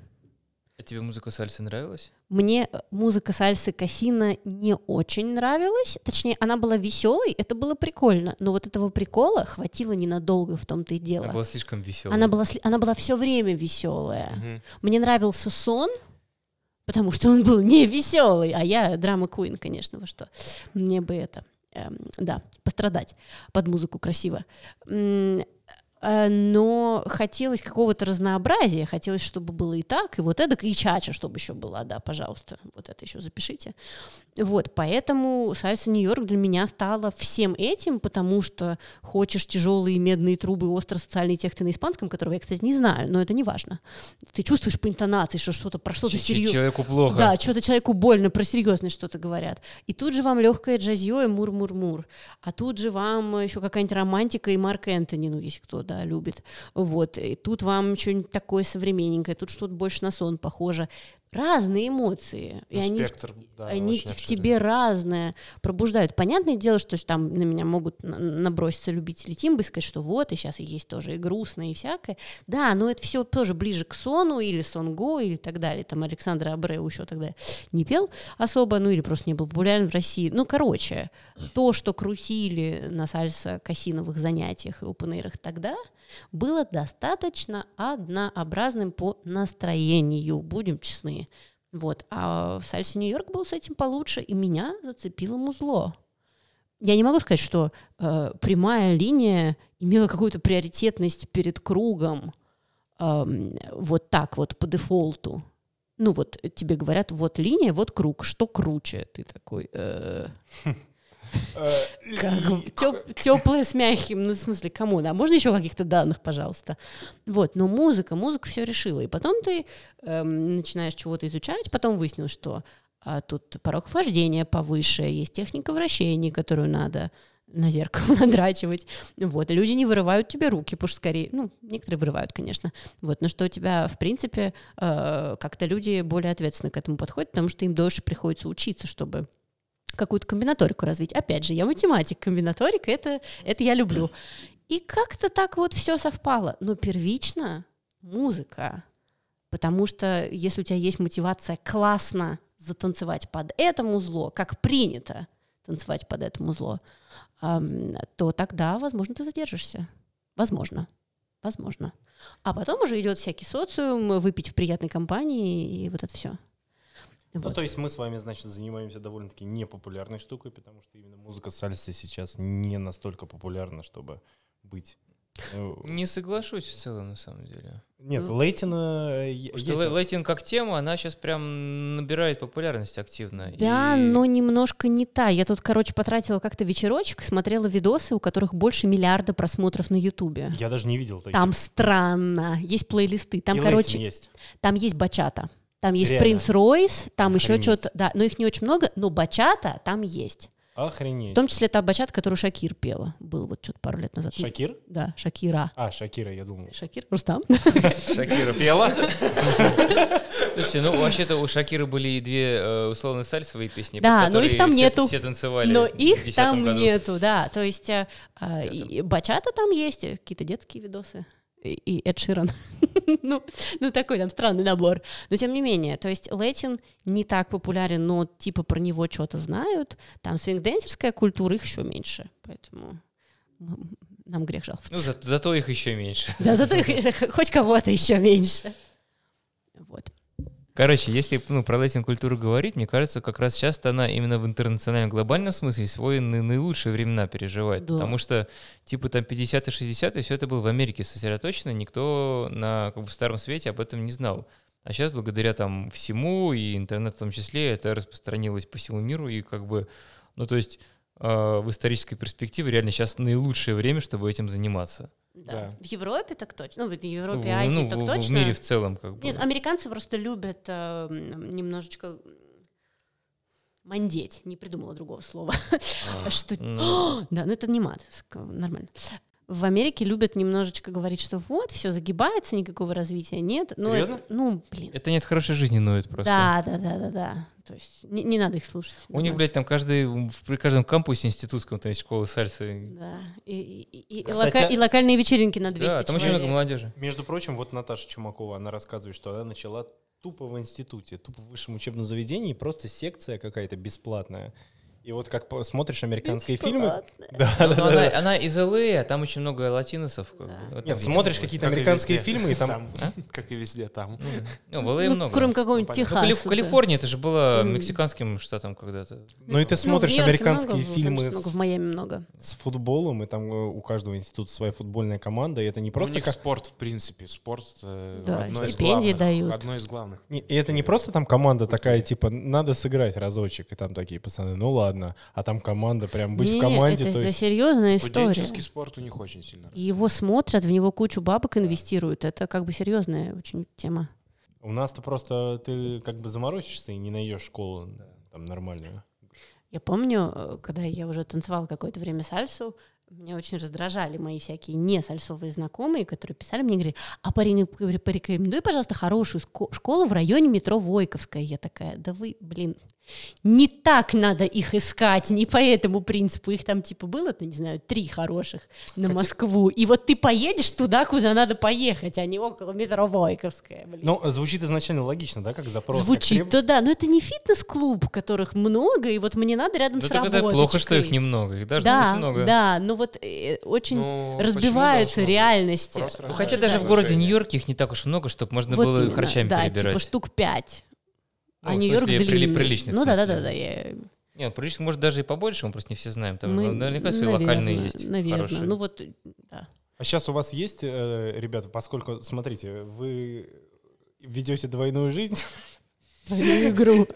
А тебе музыка сальсы нравилась? мне э, музыка сальсы Кассина не очень нравилась. Точнее, она была веселой, это было прикольно. Но вот этого прикола хватило ненадолго, в том-то и дело. Она была слишком веселая. Она была, она была все время веселая. Мгм. Мне нравился сон, потому что он был не веселый, а я драма Куин, конечно, во что. Мне бы это, эм, да, пострадать под музыку красиво. Э, Но хотелось какого-то разнообразия, хотелось, чтобы было и так, и вот это, и чача, чтобы еще была, да, пожалуйста, вот это еще запишите. Вот, поэтому сальса Нью-Йорк для меня стала всем этим, потому что хочешь тяжелые медные трубы, остросоциальные тексты на испанском, которого я, кстати, не знаю, но это не важно. Ты чувствуешь по интонации, что что-то про что-то серьезное. Человеку плохо. Да, что-то человеку больно, про серьезное что-то говорят. И тут же вам легкое джазье и мур-мур-мур. А тут же вам еще какая-нибудь романтика и Марк Энтони, ну, если кто, да, любит. Вот. И тут вам что-нибудь такое современненькое, тут что-то больше на сон похоже. Разные эмоции. И Ну, они в спектр, да, они в тебе разное пробуждают. Понятное дело, что там на меня могут на- наброситься любители Тимбы и сказать, что вот, и сейчас и есть тоже и грустное, и всякое. Да, но это все тоже ближе к сону или сонго или так далее. Там Александр Абреу еще тогда не пел особо, ну или просто не был популярен в России. Ну, короче, то, что крутили на сальса-кассиновых занятиях и опенэйрах тогда, было достаточно однообразным по настроению, будем честны. Вот. А в сальсе Нью-Йорк был с этим получше, и меня зацепило музло. Я не могу сказать, что э, прямая линия имела какую-то приоритетность перед кругом. эм, вот так вот по дефолту. Ну вот тебе говорят, вот линия, вот круг, что круче? Ты такой, э, как теплое с мягким, ну, в смысле, кому, да? Можно еще каких-то данных, пожалуйста? Вот, но музыка, музыка все решила. И потом ты эм, начинаешь чего-то изучать, потом выяснилось, что а, тут порог вхождения повыше, есть техника вращения, которую надо на зеркало <laughs> надрачивать. Вот, люди не вырывают тебе руки, потому что скорее, ну, некоторые вырывают, конечно. Вот, но что у тебя, в принципе, э, как-то люди более ответственно к этому подходят, потому что им дольше приходится учиться, чтобы какую-то комбинаторику развить. Опять же, я математик, комбинаторика, это, это я люблю. И как-то так вот все совпало. Но первично музыка. Потому что если у тебя есть мотивация классно затанцевать под это музло, как принято танцевать под это музло, то тогда, возможно, ты задержишься. Возможно. Возможно. А потом уже идет всякий социум, выпить в приятной компании и вот это все. Ну, то есть мы с вами, значит, занимаемся довольно-таки непопулярной штукой, потому что именно музыка сальсы сейчас не настолько популярна, чтобы быть... э, Не соглашусь в целом, на самом деле. Нет, Ну, Лейтина... э, что есть- лей- лейтинг как тема, она сейчас прям набирает популярность активно. Да, И но немножко не та. Я тут, короче, потратила как-то вечерочек, смотрела видосы, у которых больше миллиарда просмотров на Ютубе. Я даже не видел таких. Там странно. Есть плейлисты. Там, И короче, Лейтин есть. там есть бачата. Там есть Реально? Принц Ройс, там еще Охренеть. что-то. Да, но их не очень много, но бачата там есть. Охренеть. В том числе та бачата, которую Шакир пела. Был вот что-то пару лет назад. Шакир? Да, Шакира. А, Шакира, я думал. Шакир? Рустам? <laughs> Шакира Пела? Слушайте, ну вообще-то у Шакира были и две э, условно сальсовые песни, Да, но их там нету. все танцевали Но их 10-м там нету, да. То есть э, а, бачата там есть, э, какие-то детские видосы. И, Эд Ширан. <laughs> ну, ну, такой там странный набор. Но тем не менее, то есть Лэтин не так популярен, но типа про него что-то знают. Там свингденсерская культура, их еще меньше. Поэтому нам грех жаловаться. Ну, за- зато их еще меньше. Да, зато их <laughs> хоть кого-то еще меньше. Короче, если ну, про лейтинг-культуру говорить, мне кажется, как раз часто она именно в интернациональном глобальном смысле свои наи- наилучшие времена переживает. Да. Потому что, типа, там 50-е, 60-е, все это было в Америке сосредоточено, никто на как бы, Старом Свете об этом не знал. А сейчас, благодаря там всему, и интернет в том числе, это распространилось по всему миру, и как бы, ну, то есть э, в исторической перспективе реально сейчас наилучшее время, чтобы этим заниматься. Да. Да. В Европе так точно. Ну, в Европе, в- Азии ну, так в- точно. В мире в целом, как бы. Нет, американцы просто любят э, немножечко мандеть. Не придумала другого слова. <laughs> Что Ну, <gasps> Да, ну это не мат, нормально. В Америке любят немножечко говорить, что вот, все загибается, никакого развития нет. Ну, это- Серьезно? ну, блин. это нет хорошей жизни ноет просто. Да, да, да, да, да. То есть не, не надо их слушать. У них, нормально. блядь, там каждый, в- при каждом кампусе институтском там есть школа сальсы. Да. И, и- и- Кстати, лока- и локальные вечеринки на 200 Да, там очень человек. много молодежи. Между прочим, вот Наташа Чумакова, она рассказывает, что она начала тупо в институте, тупо в высшем учебном заведении, просто секция какая-то бесплатная. И вот как смотришь американские фильмы, да, Ну, да, ну, да, она, да. она из ЛА, а там очень много латиносов. как Да. бы. Вот Нет, там смотришь какие-то американские везде. фильмы, и там А? <laughs> Как и везде там. Ну, в ЛА Ну, много. кроме какого-нибудь Ну, понятно. Ну, Техаса. Кали- Калифорния, это же было мексиканским штатом когда-то. Ну и ты в смотришь американские много, в фильмы много, в Майами много. с футболом, и там э, у каждого института своя футбольная команда, и это не Ну, У просто них как... спорт, в принципе, спорт э, Да, стипендии дают. Одно из главных. И это не просто там команда такая, типа, надо сыграть разочек, и там такие пацаны, ну ладно, а там команда, прям быть в Не, команде, это, то это есть... серьезная история. Студенческий спорт у них очень сильно. И его смотрят, в него кучу бабок инвестируют. Это как бы серьезная очень тема. У нас-то просто ты как бы заморочишься и не найдешь школу там нормальную. Я помню, э, когда я уже танцевала какое-то время сальсу, меня очень раздражали мои всякие не сальсовые знакомые, которые писали мне, говорили, а парень, порекомендуй, пожалуйста, хорошую школу в районе метро Войковская. Я такая, да вы, блин, не так надо их искать, не по этому принципу. Их там типа было, ну, не знаю, три хороших на Хотя- Москву. И вот ты поедешь туда, куда надо поехать, а не около метро Войковская. Блин. Ну, звучит изначально логично, да, как запрос. как Звучит, треб- то да, но это не фитнес-клуб, которых много, и вот мне надо рядом Ну, с так это плохо, что их немного. Их должно Да, быть много. да, но вот э, очень Ну, разбиваются реальности. Ну, хотя даже в городе. Нью-Йорке их не так уж много, чтобы можно Вот было именно, харчами да, перебирать. типа штук пять. Ну, а в Нью-Йорк длинный. приличных, ну да, да, да, да, я... Нет, прилично, может, даже и побольше, мы просто не все знаем. Там мы- ну, наверняка свои наверно, локальные есть Наверное, хорошие. ну вот, да. А сейчас у вас есть, э, ребята, поскольку, смотрите, вы ведете двойную жизнь, <laughs> игру.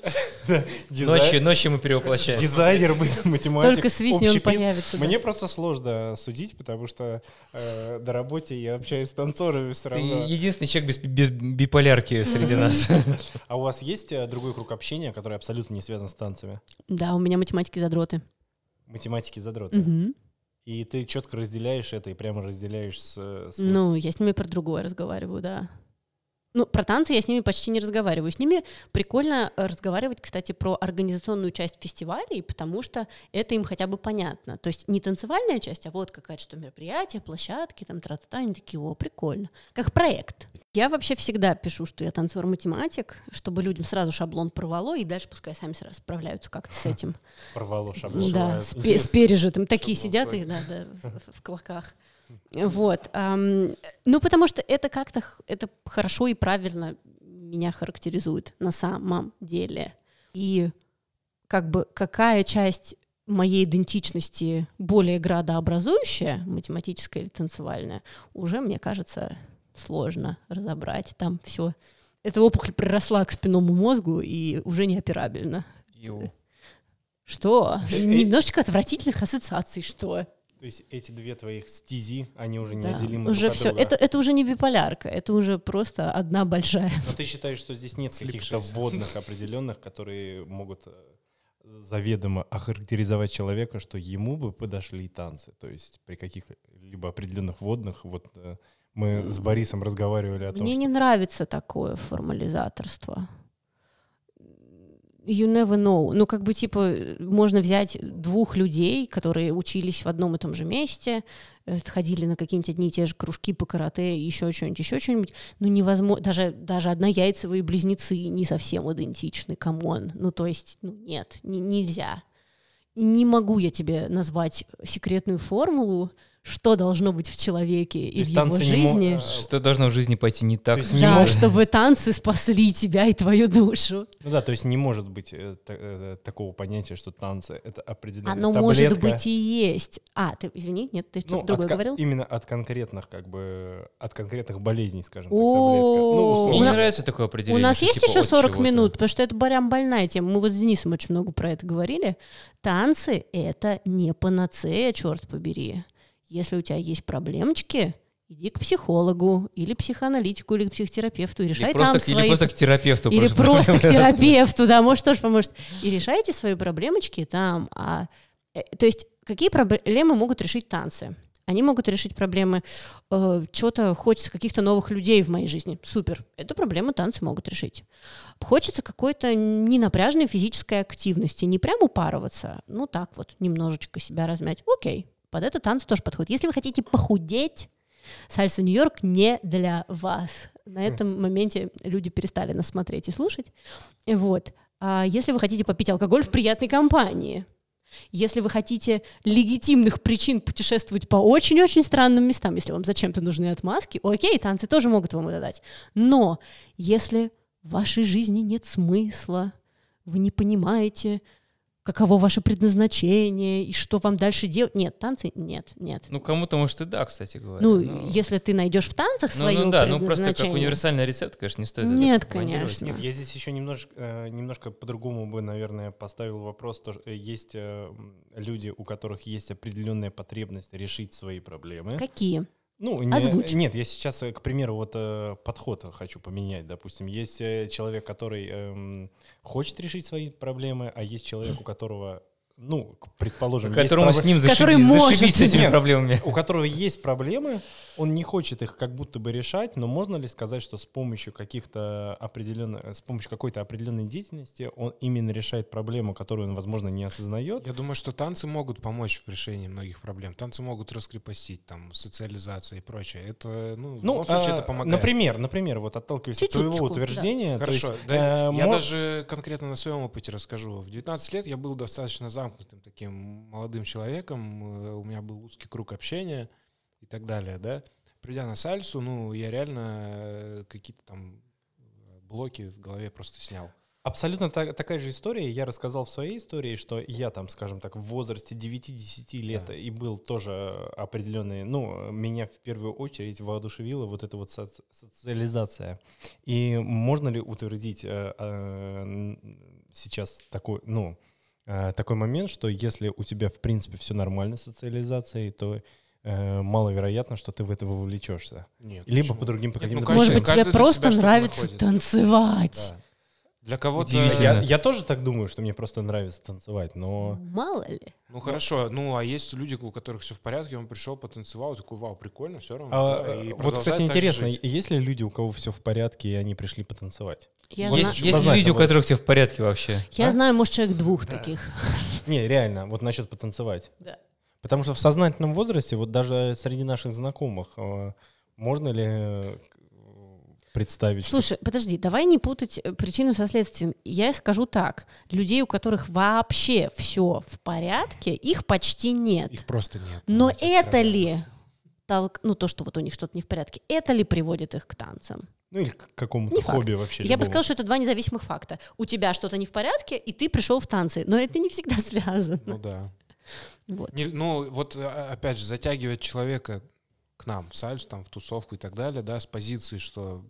Ночью, ночью мы перевоплощаемся. дизайнер, математик, Только свистни, он появится. Мне просто сложно судить, потому что э, до работе я общаюсь с танцорами все Ты равно. единственный человек без, без биполярки среди нас. <laughs> А у вас есть э, другой круг общения, который абсолютно не связан с танцами? Да, у меня математики задроты. Математики задроты. И ты четко разделяешь это и прямо разделяешь с... с- Ну, я с ними про другое разговариваю, да. Ну, про танцы я с ними почти не разговариваю. С ними прикольно э, разговаривать, кстати, про организационную часть фестивалей, потому что это им хотя бы понятно. То есть не танцевальная часть, а вот какая-то что мероприятие, площадки, там тра-та-та, они такие, о, прикольно. Как проект. Я вообще всегда пишу, что я танцор-математик, чтобы людям сразу шаблон порвало, и дальше пускай сами сразу справляются как-то с этим. Порвало шаблон. Да, с, с пережитым. Такие сидят и да, да, в, в клоках. Вот. ну, потому что это как-то это хорошо и правильно меня характеризует на самом деле. И как бы какая часть моей идентичности более градообразующая, математическая или танцевальная, уже, мне кажется, сложно разобрать. Там все. Эта опухоль приросла к спинному мозгу и уже неоперабельна. Ю. Что? <laughs> Немножечко отвратительных ассоциаций, что? То есть эти две твоих стези, они уже Да, неотделимы уже друг все. друга. Это, это уже не биполярка, это уже просто одна большая. Но ты считаешь, что здесь нет каких-то вводных определенных, которые могут э, заведомо охарактеризовать человека, что ему бы подошли танцы. То есть при каких-либо определенных вводных, вот э, мы с Борисом разговаривали о том, Мне что не нравится такое формализаторство. You never know. Ну, как бы, типа, можно взять двух людей, которые учились в одном и том же месте, э, ходили на какие-нибудь одни и те же кружки по карате, еще что-нибудь, еще что-нибудь. Ну, невозможно. Даже, даже однояйцевые близнецы не совсем идентичны. Come on. Ну, то есть, ну, нет, не- нельзя. Не могу я тебе назвать секретную формулу, что должно быть в человеке и в его жизни. а, Что должно в жизни пойти не так? То есть не Да, чтобы танцы спасли тебя и твою душу. Ну да, то есть не может быть э, та- э, такого понятия, что танцы — это определенная Оно может быть и есть. А, ты, извини, нет, ты что-то Ну, другое от говорил? Именно от конкретных, как бы, от конкретных болезней, скажем так, О. Ну, Мне У на- нравится такое У определение. нас что есть типа еще от 40 чего-то. минут, потому что это прям больная тема. Мы вот с Денисом очень много про это говорили. Танцы — это не панацея, черт побери. Если у тебя есть проблемочки, иди к психологу или психоаналитику, или к психотерапевту и Или решай просто, там к- или свои... просто к терапевту. Или просто просто к <laughs> терапевту, да, может, тоже поможет. И решайте свои проблемочки там. А, э, то есть какие проблемы могут решить танцы? Они могут решить проблемы, э, что-то хочется каких-то новых людей в моей жизни. Супер. Эту проблему танцы могут решить. Хочется какой-то ненапряженной физической активности, не прям упарываться, ну так вот, немножечко себя размять. Окей, под это танцы тоже подходит. Если вы хотите похудеть, Сальса Нью-Йорк не для вас. На этом моменте люди перестали нас смотреть и слушать. Вот. А если вы хотите попить алкоголь в приятной компании, если вы хотите легитимных причин путешествовать по очень-очень странным местам, если вам зачем-то нужны отмазки, окей, танцы тоже могут вам это дать. Но если в вашей жизни нет смысла, вы не понимаете, каково ваше предназначение и что вам дальше делать. Нет, танцы нет, нет. Ну, кому-то, может, и да, кстати говоря. Ну, но- если ты найдешь в танцах Ну, свое ну да, ну просто как универсальный рецепт, конечно, не стоит. Нет, конечно. Нет, я здесь еще немножко, э, немножко по-другому бы, наверное, поставил вопрос. То, что, э, есть э, люди, у которых есть определенная потребность решить свои проблемы. Какие? Ну, не- Озвучь. нет, я сейчас, э, к примеру, вот э, подход хочу поменять. Допустим, есть э, человек, который эм, хочет решить свои проблемы, а есть человек, у которого, ну, предположим, есть Которому проб- с ним Который зашибись, может. зашибись с этими проблемами. у которого есть проблемы, он не хочет их как будто бы решать, но можно ли сказать, что с помощью каких-то определенных, с помощью какой-то определенной деятельности он именно решает проблему, которую он, возможно, не осознает? Я думаю, что танцы могут помочь в решении многих проблем. Танцы могут раскрепостить, там, социализация и прочее. Это, ну, в Ну, любом случае, а, это помогает. например, например, вот отталкиваясь от твоего да. утверждения, Хорошо, есть, да, э, я даже конкретно на своем опыте расскажу. В 19 лет я был достаточно замкнутым таким молодым человеком, э, у меня был узкий круг общения и так далее, да. Придя на сальсу, ну, я реально э, какие-то там блоки в голове просто снял. Абсолютно та- такая же история. Я рассказал в своей истории, что я там, скажем так, в возрасте 9-10 лет Да. и был тоже определенный, ну, меня в первую очередь воодушевила вот эта вот соци- социализация. И можно ли утвердить э, э, сейчас такой, ну, э, такой момент, что если у тебя, в принципе, все нормально с социализацией, то э, маловероятно, что ты в это вовлечешься. Нет. Либо почему? по другим по Нет, каким-то ну, Может быть, тебе просто нравится танцевать. Да. Для кого-то... Я, я тоже так думаю, что мне просто нравится танцевать, но... Мало ли. Ну хорошо, ну а есть люди, у которых все в порядке, он пришел, потанцевал, такой, вау, прикольно, все равно. А, да, и вот, кстати, интересно, жить. есть ли люди, у кого все в порядке, и они пришли потанцевать? Я, Вот Есть, есть сознательно люди, у которых все в порядке вообще. я а? знаю, может, человек двух таких. <laughs> Не, реально, вот насчет потанцевать. Да. Потому что в сознательном возрасте, вот даже среди наших знакомых, э, можно ли э, представить, что- Слушай, подожди, давай не путать э, причину со следствием. Я скажу так. Людей, у которых вообще все в порядке, их почти нет. Их просто нет. Но это проблема. ли толк... ну то, что вот у них что-то не в порядке, это ли приводит их к танцам? ну или к какому-то Не факт. хобби вообще. Я бы любому. сказала, что это два независимых факта. У тебя что-то не в порядке, и ты пришел в танцы, но это не всегда <laughs> связано. Ну да. Вот. Не- ну вот а, опять же, затягивать человека к нам в сальс, там, в тусовку и так далее, да, с позиции, что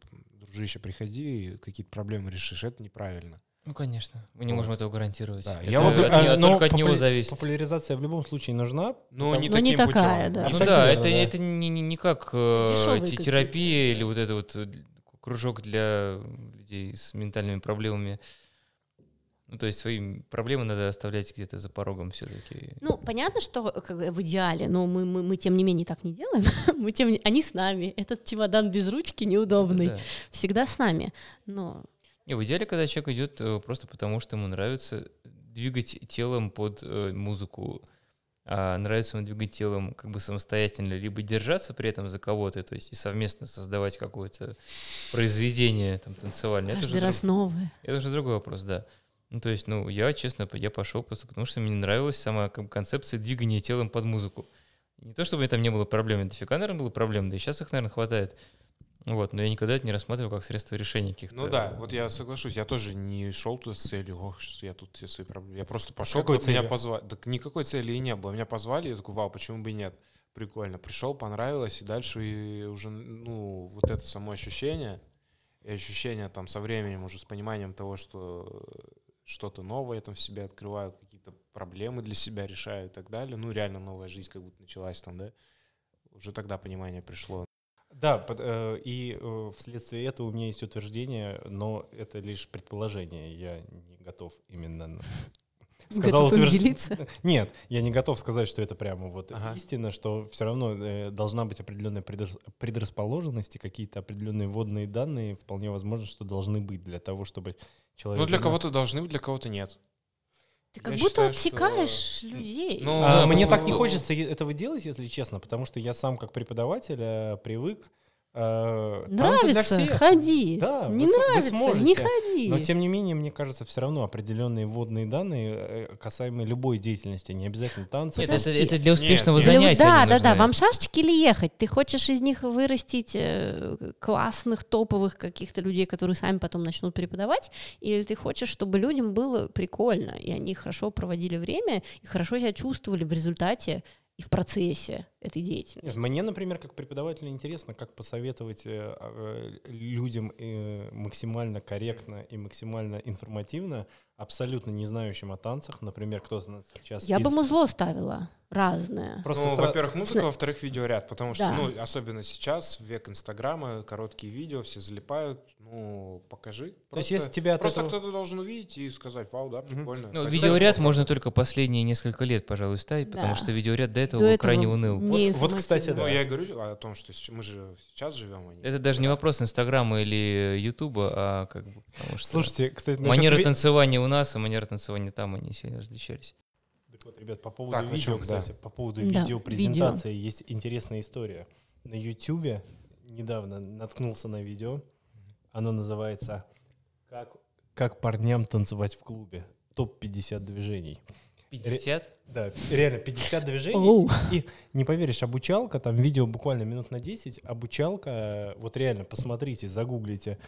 дружище, приходи, какие-то проблемы решишь, это неправильно. Ну, конечно. Мы не можем этого гарантировать. Да, Это я вот- от А, но только от него популя- зависит. Популяризация в любом случае нужна. Но не Но не таким такая, путем. да. Ну Абсолютно да, это, да. это не, не- не как э, терапия или вот это вот э, кружок для людей с ментальными проблемами. Ну, то есть свои проблемы надо оставлять где-то за порогом все-таки. Ну, понятно, что как бы, в идеале, но мы, мы, мы тем не менее так не делаем. <laughs> мы тем не- Они с нами. Этот чемодан без ручки неудобный. Да. Всегда с нами. Но Не, в идеале, когда человек идет э, просто потому, что ему нравится двигать телом под э, музыку, а нравится ему двигать телом как бы самостоятельно, либо держаться при этом за кого-то, то есть и совместно создавать какое-то произведение там танцевальное. Это каждый друг- раз новое. это уже другой вопрос, да. Ну, то есть, ну, я, честно, я пошел просто потому, что мне нравилась сама концепция двигания телом под музыку. Не то, чтобы там не было проблем, дофига, наверное, было проблем, да и сейчас их, наверное, хватает. Вот, но я никогда это не рассматривал как средство решения каких-то. Ну да, вот я соглашусь, я тоже не шел туда с целью, ох, что я тут все свои проблемы. Я просто пошел, какой вот меня целью? позвали. Так никакой цели и не было. Меня позвали, я такой, вау, почему бы и нет? Прикольно. Пришел, понравилось, и дальше и уже, ну, вот это само ощущение, и ощущение там со временем уже с пониманием того, что что-то новое там в себе открываю, какие-то проблемы для себя решаю и так далее. Ну, реально новая жизнь как будто началась там, да. Уже тогда понимание пришло. Да, э, и э, вследствие этого у меня есть утверждение, но это лишь предположение. Я не готов именно сказал Готов им утвержд- делиться? <laughs> Нет, я не готов сказать, что это прямо вот Ага. истина, что все равно э, должна быть определенная предрас- предрасположенность и какие-то определенные водные данные вполне возможно, что должны быть для того, чтобы человек... Ну, для кого-то должны быть, для кого-то нет. Ты как Я будто считаю, отсекаешь людей. Ну, А, Да, мне просто- так не хочется е- этого делать, если честно, потому что я сам как преподаватель э, привык э, танцы для Нравится? всех. Ходи. Да, не вы с- вы нравится? Не ходи. Но тем не менее, мне кажется, все равно определенные вводные данные э, касаемые любой деятельности, не обязательно танцев. Нет, это, это для успешного Нет, Для- занятия. да, они да, да. нужны. Вам шашечки или ехать? Ты хочешь из них вырастить э, классных, топовых каких-то людей, которые сами потом начнут преподавать? Или ты хочешь, чтобы людям было прикольно, и они хорошо проводили время, и хорошо себя чувствовали в результате и в процессе этой деятельности? Мне, например, как преподавателю интересно, как посоветовать э, э, людям э, максимально корректно и максимально информативно, абсолютно не знающим о танцах, например, кто-то сейчас... Я из- бы музло ставила разное. Просто ну, сра- во-первых, музыка, во-вторых, видеоряд, потому что, Да. ну, особенно сейчас, в век Инстаграма, короткие видео, все залипают, ну, покажи. То есть если тебя просто этого- кто-то должен увидеть и сказать, вау, да, прикольно. Ну, Пойду видеоряд дальше можно только последние несколько лет, пожалуй, ставить, потому Да. что видеоряд до этого До был этого крайне уныл. Вот- вот, кстати, информативно. Ну, да. я и говорю о том, что мы же сейчас живем, а не... Это даже не вопрос Инстаграма или Ютуба, а как бы потому что Слушайте, кстати, манера ви- танцевания у нас и манера танцевания там они сильно различались. Так вот, ребят, по поводу Так, видео, да. кстати, по поводу Да, видеопрезентации есть интересная история. На Ютубе недавно наткнулся на видео. Оно называется «Как, как парням танцевать в клубе. Топ-50 движений». 50? Да, реально 50 движений. Оу. И не поверишь, обучалка, там видео буквально минут на 10, обучалка, э, вот реально, посмотрите, загуглите,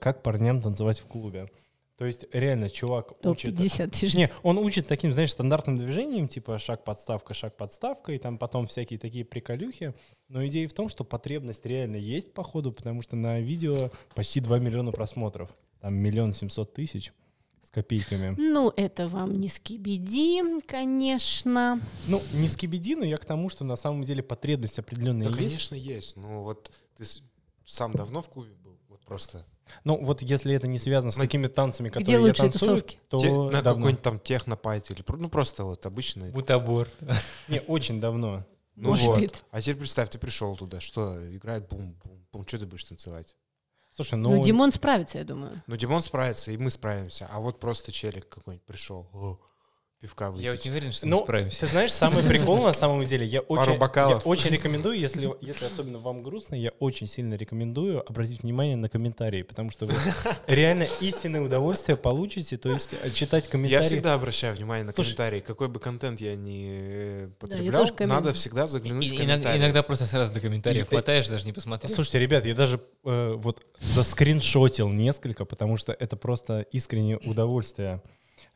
как парням танцевать в клубе. То есть реально чувак учит... Топ-50 тяжелее. Не, он учит таким, знаешь, стандартным движением, типа шаг-подставка, шаг-подставка, и там потом всякие такие приколюхи. Но идея в том, что потребность реально есть, походу, потому что на видео почти 2 миллиона просмотров. Там миллион семьсот тысяч с копейками. Ну, это вам не скибиди, конечно. Ну, не скибиди, но я к тому, что на самом деле потребность определенная Да, есть. конечно, есть. Ну, вот ты сам давно в клубе был? Вот просто... Ну, вот если это не связано с На- какими-то танцами, Где которые я лучшие танцую, тусовки? то Те- на давно. какой-нибудь там технопайте или... Ну, просто вот обычный. Бутобор. <laughs> Не, очень давно. Ну Может вот. быть. А теперь представь, ты пришел туда, что играет бум-бум-бум, что ты будешь танцевать? Слушай, ну... Ну, Димон справится, я думаю. Ну, Димон справится, и мы справимся. А вот просто челик какой-нибудь пришел, о, пивка выпить. Я вот не уверен, что Ну, мы справимся. Ты знаешь, самый прикол на самом деле, я очень, я очень рекомендую, если, если особенно вам грустно, я очень сильно рекомендую обратить внимание на комментарии, потому что вы <laughs> реально истинное удовольствие получите, то есть э, читать Я комментарии. всегда обращаю внимание на Слушай, комментарии. Какой бы контент я ни э, я потреблял, тоже коммент- надо всегда заглянуть И- в иногда, комментарии. иногда просто сразу до комментариев И- хватаешь, даже не посмотришь. Слушайте, ребят, я даже э, вот заскриншотил несколько, потому что это просто искреннее удовольствие.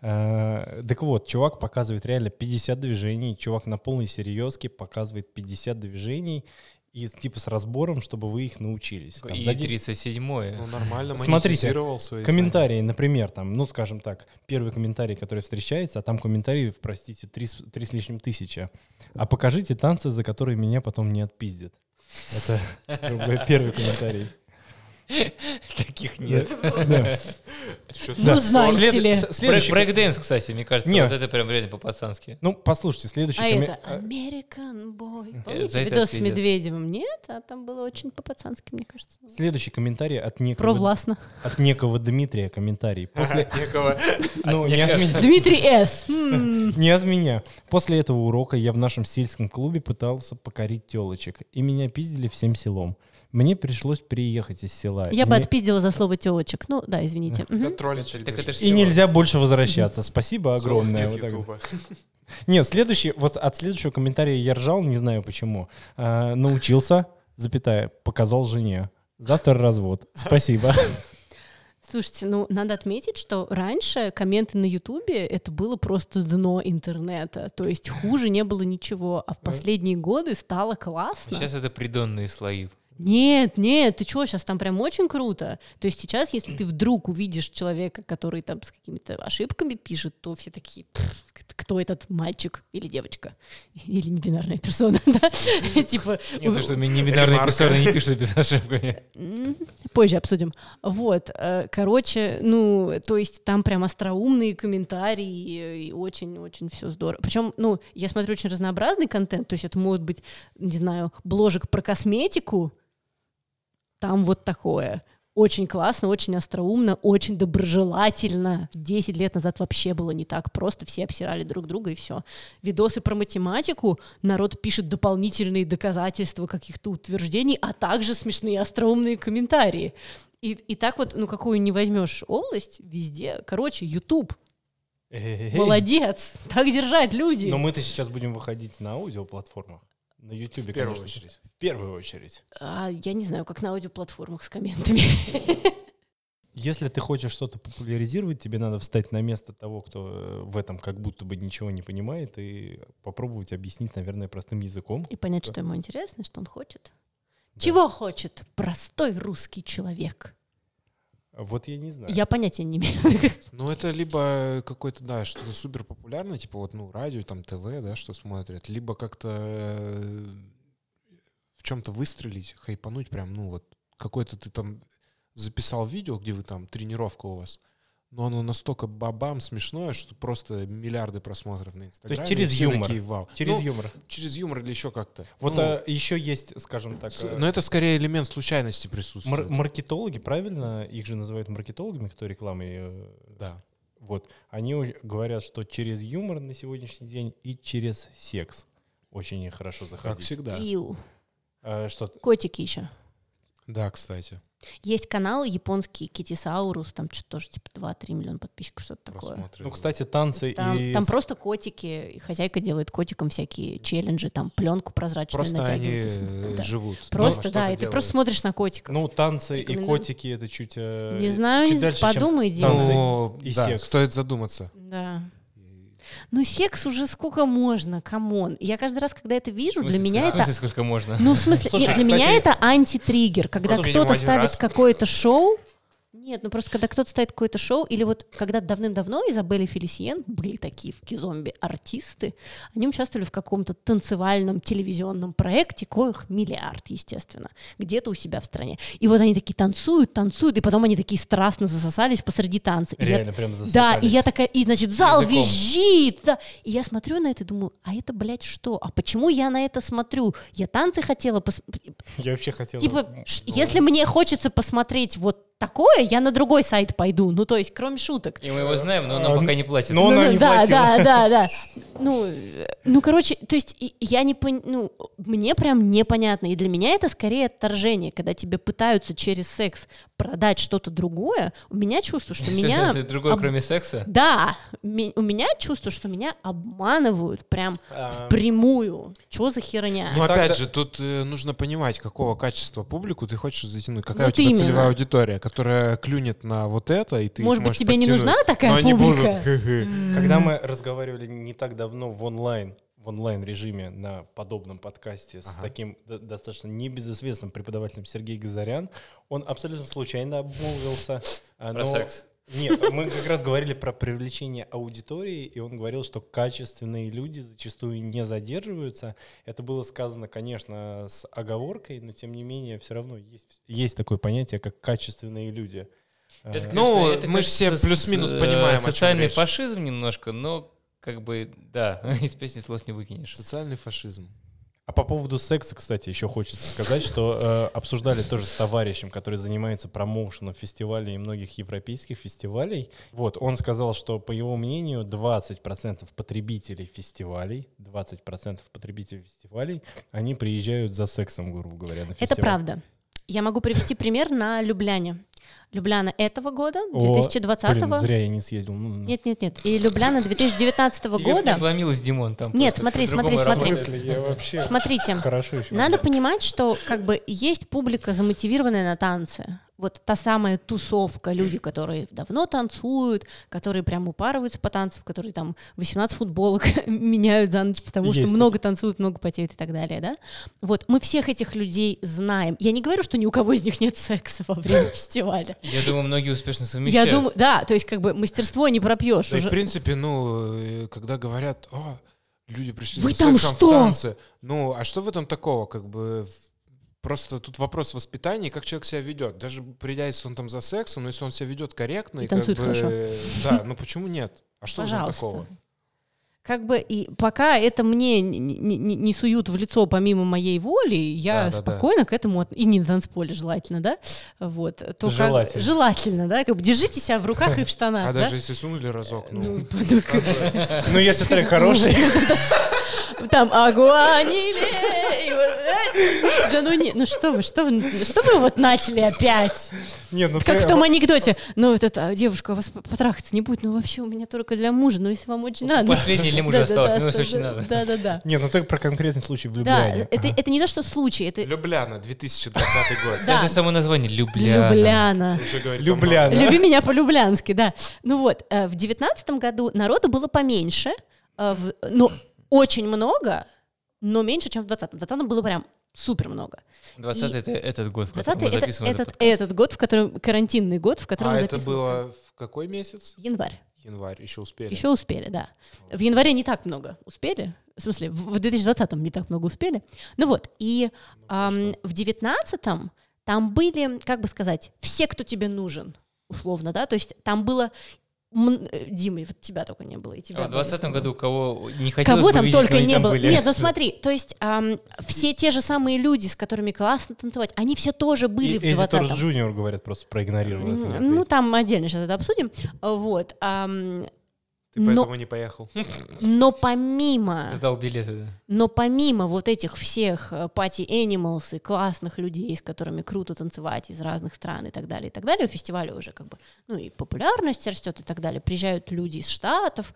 Э, так вот, чувак показывает реально 50 движений, чувак на полной серьезке показывает 50 движений и типа с разбором, чтобы вы их научились. Там, И за де- 37-е. Ну, нормально Смотрите, свои Комментарии, например, там, ну, скажем так, первый комментарий, который встречается, а там комментариев, простите, три, с- три с лишним тысячи. А покажите танцы, за которые меня потом не отпиздят. Это <laughs> первый комментарий. <laughs> Таких нет. <laughs> Ну, знаете ли. Брейкдэнс, кстати, мне кажется, вот это прям реально по-пацански. Ну, послушайте, следующий А это American Boy. за Помните видос с. Медведевым? Нет, а там было очень по-пацански, мне кажется. Следующий комментарий от некого, Провластно. от некого Дмитрия комментарий. <laughs> После, Некого. ну, не от меня. Дмитрий С. М. Не от меня. После этого урока я в нашем сельском клубе пытался покорить телочек, и меня пиздили всем селом. Мне пришлось приехать из села. Я бы отпиздила за слово телочек. Ну, да, извините. Да Мгм. троллить Так это ж И всё. нельзя больше возвращаться. Спасибо огромное. Нет Вот так вот. Ютуба. <laughs> Нет, следующий, вот от следующего комментария я ржал, не знаю почему. А, научился, запятая, показал жене. Завтра развод. Спасибо. <laughs> Слушайте, ну, надо отметить, что раньше комменты на Ютубе это было просто дно интернета. То есть хуже не было ничего. А в последние годы стало классно. Сейчас это придонные слои. Нет, нет, ты чё, сейчас там прям очень круто. То есть сейчас, если ты вдруг увидишь человека, который там с какими-то ошибками пишет, то все такие, «Пф, кто этот мальчик или девочка? Или небинарная персона, <laughs> да? Типа, Нет, ты что, не бинарные Ремарка. персоны не пишут без ошибками. Позже обсудим. Вот, э, короче, ну, то есть там прям остроумные комментарии, и очень-очень все здорово. Причем, ну, я смотрю очень разнообразный контент, то есть это может быть, не знаю, бложек про косметику, там вот такое. Очень классно, очень остроумно, очень доброжелательно. Десять лет назад вообще было не так просто, все обсирали друг друга и все. Видосы про математику, народ пишет дополнительные доказательства каких-то утверждений, а также смешные остроумные комментарии. И, и так вот, ну какую не возьмешь область, везде. Короче, YouTube. Молодец. Так держать, люди. Но мы-то сейчас будем выходить на аудиоплатформах. На YouTube, В первую конечно. очередь. В первую очередь. А, я не знаю, как на аудиоплатформах с комментами. <laughs> Если ты хочешь что-то популяризировать, тебе надо встать на место того, кто э, в этом как будто бы ничего не понимает, и попробовать объяснить, наверное, простым языком. И понять, что ему интересно, что он хочет. Да. Чего хочет простой русский человек? Вот я не знаю. Я понятия не имею. <laughs> Ну, это либо какой-то, да, что-то супер популярное, типа вот, ну, радио, там, ТВ, да, что смотрят, либо как-то э, в чем-то выстрелить, хайпануть прям, ну, вот, какой-то ты там записал видео, где вы там, тренировка у вас, но оно настолько бабам смешное, что просто миллиарды просмотров на Инстаграме. через и все юмор. такие, вау. Через Ну, юмор. через юмор или еще как-то. Вот Ну, а, еще есть, скажем так, с- э, но это скорее элемент случайности мар- присутствует. маркетологи, правильно? Их же называют маркетологами, кто рекламой. э, Да. Вот. Они говорят, что через юмор на сегодняшний день и через секс очень хорошо Как заходить. всегда. Ию. А, что Котики еще. Да, кстати. Есть канал японский Китисаурус, там что-то тоже типа 2-3 миллиона подписчиков, что-то такое. Ну, кстати, танцы Там, и... там просто котики, и хозяйка делает котикам всякие челленджи, там пленку прозрачную Просто они натягивают. и э, см- да. живут. Просто, да, и ты просто смотришь на котиков. Ну, танцы и котики это чуть... э, не знаю, чуть не дальше, подумай, Дима. танцы Ну, и да, секс. стоит задуматься. Да. Ну, секс уже сколько можно, come on. Я каждый раз, когда это В вижу, смысле, для меня в это... смысле, сколько можно? Ну, в смысле, Слушай, нет, для меня кстати- это антитриггер, когда кто-то ставит раз. какое-то шоу. Нет, ну просто когда кто-то ставит какое-то шоу, или вот когда давным-давно Изабель и Фелисиен были такие в кизомби артисты, они участвовали в каком-то танцевальном телевизионном проекте, коих миллиард, естественно, где-то у себя в стране. И вот они такие танцуют, танцуют, и потом они такие страстно засосались посреди танца. И я- Реально прям да, и засосались. я такая, и значит, зал Языком. визжит, да. И я смотрю на это и думаю, а это, блядь, что? А почему я на это смотрю? Я танцы хотела пос... Я вообще хотел... Типа, ну, если мне хочется посмотреть вот такое, я на другой сайт пойду. Ну, то есть, кроме шуток. И мы его знаем, но он А, нам пока не платит. но он Ну, нам не да, платил. да, да, да. <laughs> Ну, ну, короче, то есть я не пон... ну, мне прям непонятно. И для меня это скорее отторжение, когда тебе пытаются через секс продать что-то другое. У меня чувство, что меня... Другое, об- кроме секса? Да, ми- у меня чувство, что меня обманывают прям А, впрямую. Чё за херня? Ну, опять же, тут э, нужно понимать, какого качества публику ты хочешь затянуть. Какая Вот у тебя именно. целевая аудитория, которая клюнет на вот это, и ты Может быть, тебе не нужна такая но они будут, публика? Когда мы разговаривали не так давно в онлайн, в онлайн режиме на подобном подкасте с Ага. таким до- достаточно небезызвестным преподавателем Сергей Газарян, он абсолютно случайно обмолвился. а, Про но- секс. Нет, мы как раз говорили про привлечение аудитории, и он говорил, что качественные люди зачастую не задерживаются. Это было сказано, конечно, с оговоркой, но тем не менее все равно есть, есть такое понятие, как качественные люди. А, Это, Ну, конечно, это, мы кажется, все плюс-минус с- понимаем, о чем Социальный речь. фашизм немножко, но как бы, да, <laughs> из песни слов не выкинешь. Социальный фашизм. А по поводу секса, кстати, еще хочется сказать, что э, обсуждали тоже с товарищем, который занимается промоушеном фестивалей и многих европейских фестивалей. Вот, он сказал, что, по его мнению, 20% потребителей фестивалей, 20% потребителей фестивалей, они приезжают за сексом, грубо говоря, на фестиваль. Это правда. Я могу привести пример на Любляне. Любляна этого года, О, 2020 Блин, зря я не съездил. Нет, нет, нет. И Любляна 2019 Тебе года. не обломилось, Димон, там Нет, смотри, смотри, смотри. вообще Смотрите, хорошо еще. надо понимать, что как бы есть публика заммотивированная на танцы. Вот та самая тусовка, люди, которые давно танцуют, которые прям упарываются по танцам, которые там 18 футболок <laughs> меняют за ночь, потому Есть что такие. много танцуют, много потеют и так далее, да? Вот, мы всех этих людей знаем. Я не говорю, что ни у кого из них нет секса во время <laughs> фестиваля. Я думаю, многие успешно Я совмещают. думаю, да, то есть как бы мастерство не пропьешь. Да и уже. в принципе, ну, э, когда говорят, о, люди пришли Вы за там сексом в что? танцы», ну, а что в этом такого, как бы, Просто тут вопрос воспитания, как человек себя ведет. Даже придя, если он там за сексом, но если он себя ведет корректно, И и, как бы, хорошо. <laughs> да, ну почему нет? А что Пожалуйста. такого? Как бы и пока это мне не, не- не- не суют в лицо помимо моей воли, я Да, да, да. спокойно к этому от- и не на танцполе желательно, да, вот. То как- Желательно. желательно, да, как бы держите себя в руках и в <laughs> штанах, А да. даже если сунули разок, ну, Ну, <laughs> ну, бы, Ну, если трек хороший. Там и вот, да ну не, ну что вы, что вы, что вы вот начали опять? Нет, ну Как ты- в том анекдоте, ну вот эта девушка, у вас потрахаться не будет, ну вообще у меня только для мужа, ну если вам очень надо. Последний для мужа осталось, ну, если очень надо. Да, да, да. Нет, ну ты про конкретный случай в Да, Любляне. это, Ага. это не то, что случай, это Любляна, 2020 год. Да. Даже само название Любляна. Любляна. Любляна. Люби меня по-люблянски, да. Ну вот, э, в девятнадцатом году народу было поменьше, э, в- но очень много, но меньше, чем в двадцатом. В двадцатом было прям супер много. 20 это этот год, в котором Двадцатый мы это записываем этот, подкаст. этот год, в котором карантинный год, в котором А мы это было в какой месяц? январь. Январь, еще успели. Еще успели, да. В январе не так много успели. В смысле, в в 2020-м не так много успели. Ну вот, и ам, в 19-м там были, как бы сказать, все, кто тебе нужен, условно, да, то есть там было... э, Дима, и вот тебя только не было, и тебя А в было 20 снова. году кого не хотелось Кого бы там видеть, только не там было. были. Нет, ну смотри, то есть ам, все те же самые люди, с которыми классно танцевать, они все тоже были И в 20 Торс Джуниор, говорят, просто проигнорировал. Ну, там отдельно сейчас это обсудим. Вот. ам, Ты но- поэтому не поехал. но помимо Сдал билеты, да. Но помимо вот этих всех э, пати animals и классных людей, с которыми круто танцевать из разных стран и так далее, и так далее, у фестиваля уже как бы, ну и популярность растет и так далее, приезжают люди из Штатов,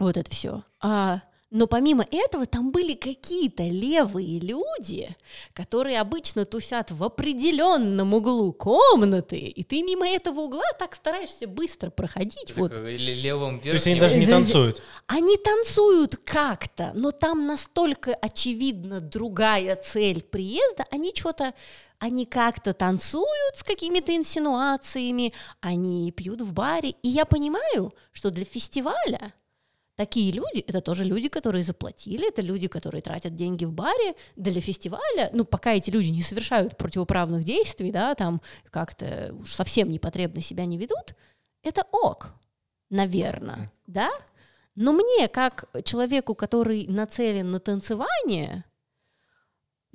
вот это все. А, но помимо этого там были какие-то левые люди, которые обычно тусят в определенном углу комнаты, и ты мимо этого угла так стараешься быстро проходить. Вот Так, э, ле- левым То есть они верхним. даже не Да, да. танцуют. они танцуют как-то, но там настолько очевидно другая цель приезда, они что-то, они как-то танцуют с какими-то инсинуациями, они пьют в баре, и я понимаю, что для фестиваля такие люди, это тоже люди, которые заплатили, это люди, которые тратят деньги в баре для фестиваля, ну, пока эти люди не совершают противоправных действий, да, там как-то уж совсем непотребно себя не ведут, это ок, наверное, да? Но мне, как человеку, который нацелен на танцевание,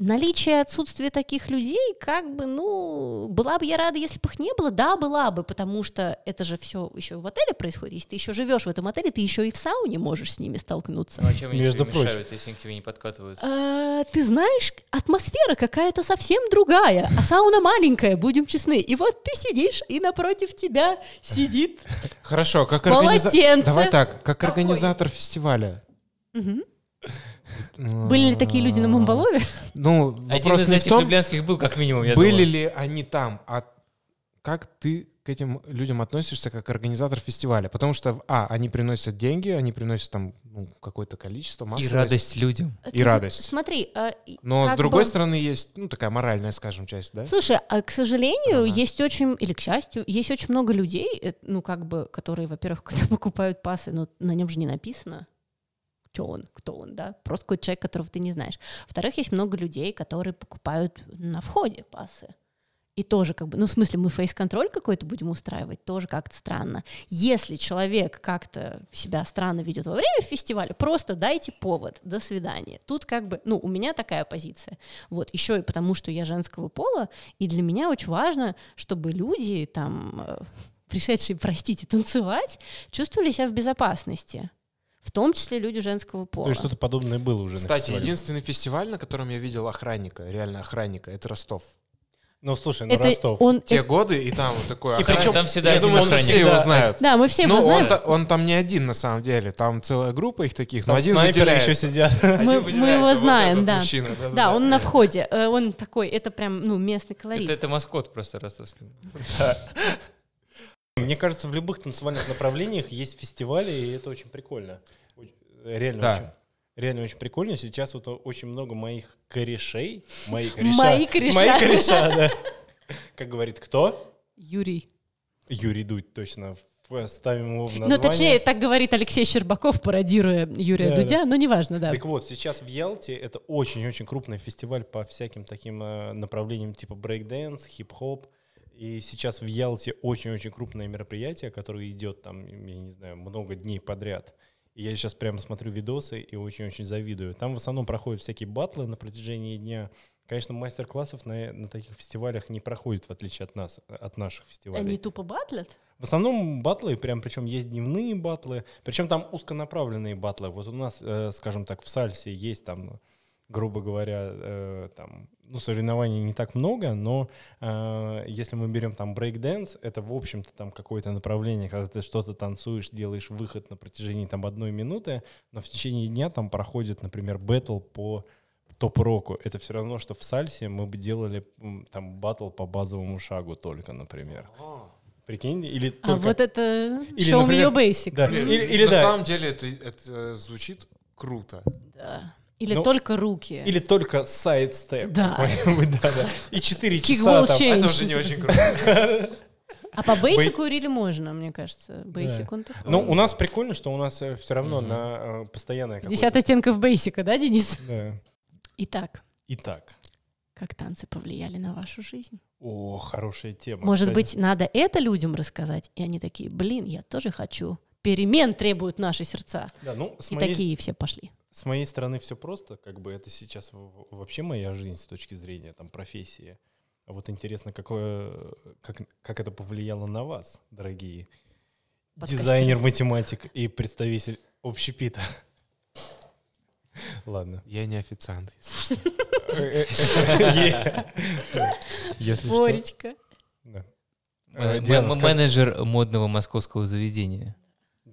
наличие отсутствия таких людей, как бы, ну, была бы я рада, если бы их не было, да, была бы, потому что это же все еще в отеле происходит. Если ты еще живешь в этом отеле, ты еще и в сауне можешь с ними столкнуться. Ну, а чем они Между тебе прочим. мешают, если они к тебе не подкатывают? А, ты знаешь, атмосфера какая-то совсем другая, а сауна маленькая, будем честны. И вот ты сидишь, и напротив тебя сидит. Хорошо, как организатор... Давай так, как организатор фестиваля. Были ли такие люди на Мамбалове? <laughs> Ну, Один вопрос из не в этих том, люблянских был, как минимум, я были думаю. ли они там, а как ты к этим людям относишься как организатор фестиваля? Потому что, а, они приносят деньги, они приносят там ну, какое-то количество, И массовость. радость людям. И Ты радость. Смотри, а, и Но с как другой бы- стороны есть, ну, такая моральная, скажем, часть, да? Слушай, а к сожалению, Ага. есть очень, или к счастью, есть очень много людей, э, ну, как бы, которые, во-первых, <laughs> когда покупают пасы, ну, на нем же не написано, что он, кто он, да, просто какой-то человек, которого ты не знаешь. Во-вторых, есть много людей, которые покупают на входе пасы. И тоже как бы, ну, в смысле, мы фейс-контроль какой-то будем устраивать, тоже как-то странно. Если человек как-то себя странно ведет во время фестиваля, просто дайте повод, до свидания. Тут как бы, ну, у меня такая позиция. Вот, еще и потому, что я женского пола, и для меня очень важно, чтобы люди там, э, пришедшие, простите, танцевать, чувствовали себя в безопасности. В том числе люди женского пола. То есть что-то подобное было уже на Кстати, фестивале. единственный фестиваль, на котором я видел охранника, реально охранника, это Ростов. Ну, слушай, ну Это Ростов. он... Те э, годы, и там вот такой И охранник. причем- там всегда Я думаю, что все его знают. Да, мы все его Ну, он, знаем. та- он там не один, на самом деле. Там целая группа их таких, но один выделяется. еще сидят. Мы, его вот знаем, да. мужчина. Да, он на входе. Э, Он такой, это прям, ну, местный колорит. Это, это маскот просто ростовский. Мне кажется, в любых танцевальных направлениях есть фестивали, и это очень прикольно. Оч- Реально Да. очень. Реально очень прикольно. Сейчас вот очень много моих корешей. Мои <laughs> кореша. Мои кореша. Мои кореша, да. Как говорит кто? Юрий. Юрий Дудь, точно. Ставим его в Ну, название. точнее, так говорит Алексей Щербаков, пародируя Юрия Да, Дудя, но неважно, да. Так вот, сейчас в Ялте это очень-очень крупный фестиваль по всяким таким э, направлениям типа брейк-дэнс, хип-хоп. И сейчас в Ялте очень-очень крупное мероприятие, которое идет там, я не знаю, много дней подряд. И я сейчас прямо смотрю видосы и очень-очень завидую. Там в основном проходят всякие батлы на протяжении дня. Конечно, мастер-классов на, на таких фестивалях не проходит, в отличие от нас, от наших фестивалей. Они тупо батлят? В основном батлы, прям причем есть дневные батлы, причем там узконаправленные батлы. Вот у нас, э, скажем так, в сальсе есть там, грубо говоря, э, там, ну, соревнований не так много, но э, если мы берем там брейк-дэнс, это, в общем-то, там какое-то направление, когда ты что-то танцуешь, делаешь выход на протяжении там одной минуты, но в течение дня там проходит, например, бэтл по топ-року. Это все равно, что в сальсе мы бы делали там батл по базовому шагу только, например. Прикинь, или А только... вот это Или, show me например, your basic. Да. Блин, Или- или на да. самом деле это, это звучит круто. Да. Или Ну, только руки. Или только сайд-степ. Да. да, да. И 4 часа там. Это уже не очень круто. А по бейсику рили можно, мне кажется. Бейсик он такой. Ну, у нас прикольно, что у нас все равно на э, постоянное какое-то... 50 оттенков бейсика, да, Денис? Да. Итак, Итак. как танцы повлияли на вашу жизнь? О, хорошая тема. Может Кстати, быть, надо это людям рассказать? И они такие, блин, я тоже хочу. Перемен требуют наши сердца. Да, ну, с И моей, такие все пошли. С моей стороны все просто. Как бы это сейчас вообще моя жизнь с точки зрения там профессии. А вот интересно, какое, как, как это повлияло на вас, дорогие Подкастеры. дизайнер, математик и представитель общепита. Ладно. Я не официант. Боречка. Менеджер модного московского заведения.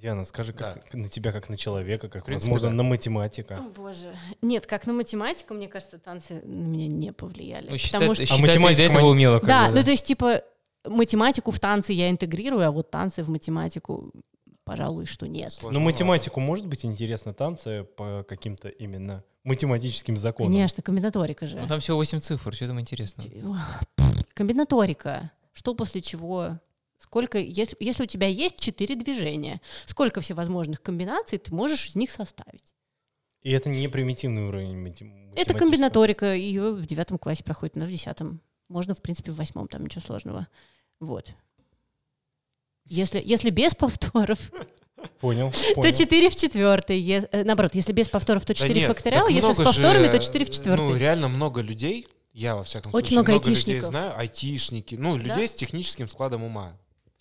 Диана, скажи, как на тебя как на человека, как, принципе, возможно, да. на математика. О, боже. Нет, как на математику, мне кажется, танцы на меня не повлияли. Ну, потому считать, что... ты математика этого умела. Да, бы, ну то есть, типа, математику в танцы я интегрирую, а вот танцы в математику, пожалуй, что нет. Сложновато. Но математику может быть интересно танцы по каким-то именно математическим законам. Конечно, комбинаторика же. Ну, там всего 8 цифр, что там интересно? Комбинаторика. Что после чего? Сколько, если, если у тебя есть четыре движения, сколько всевозможных комбинаций ты можешь из них составить? И это не примитивный уровень мати- Это комбинаторика, ее в девятом классе проходит, нас в десятом. Можно, в принципе, в восьмом, там ничего сложного. Вот. Если, если без повторов, Понял, <laughs> то понял. 4 в четвертой. Е- э, наоборот, если без повторов, то Да 4 нет, факториал, если с же, повторами, то 4 в Ну, четвертой. реально много людей, я во всяком Очень случае, много много людей знаю, айтишники, ну, Да? людей с техническим складом ума,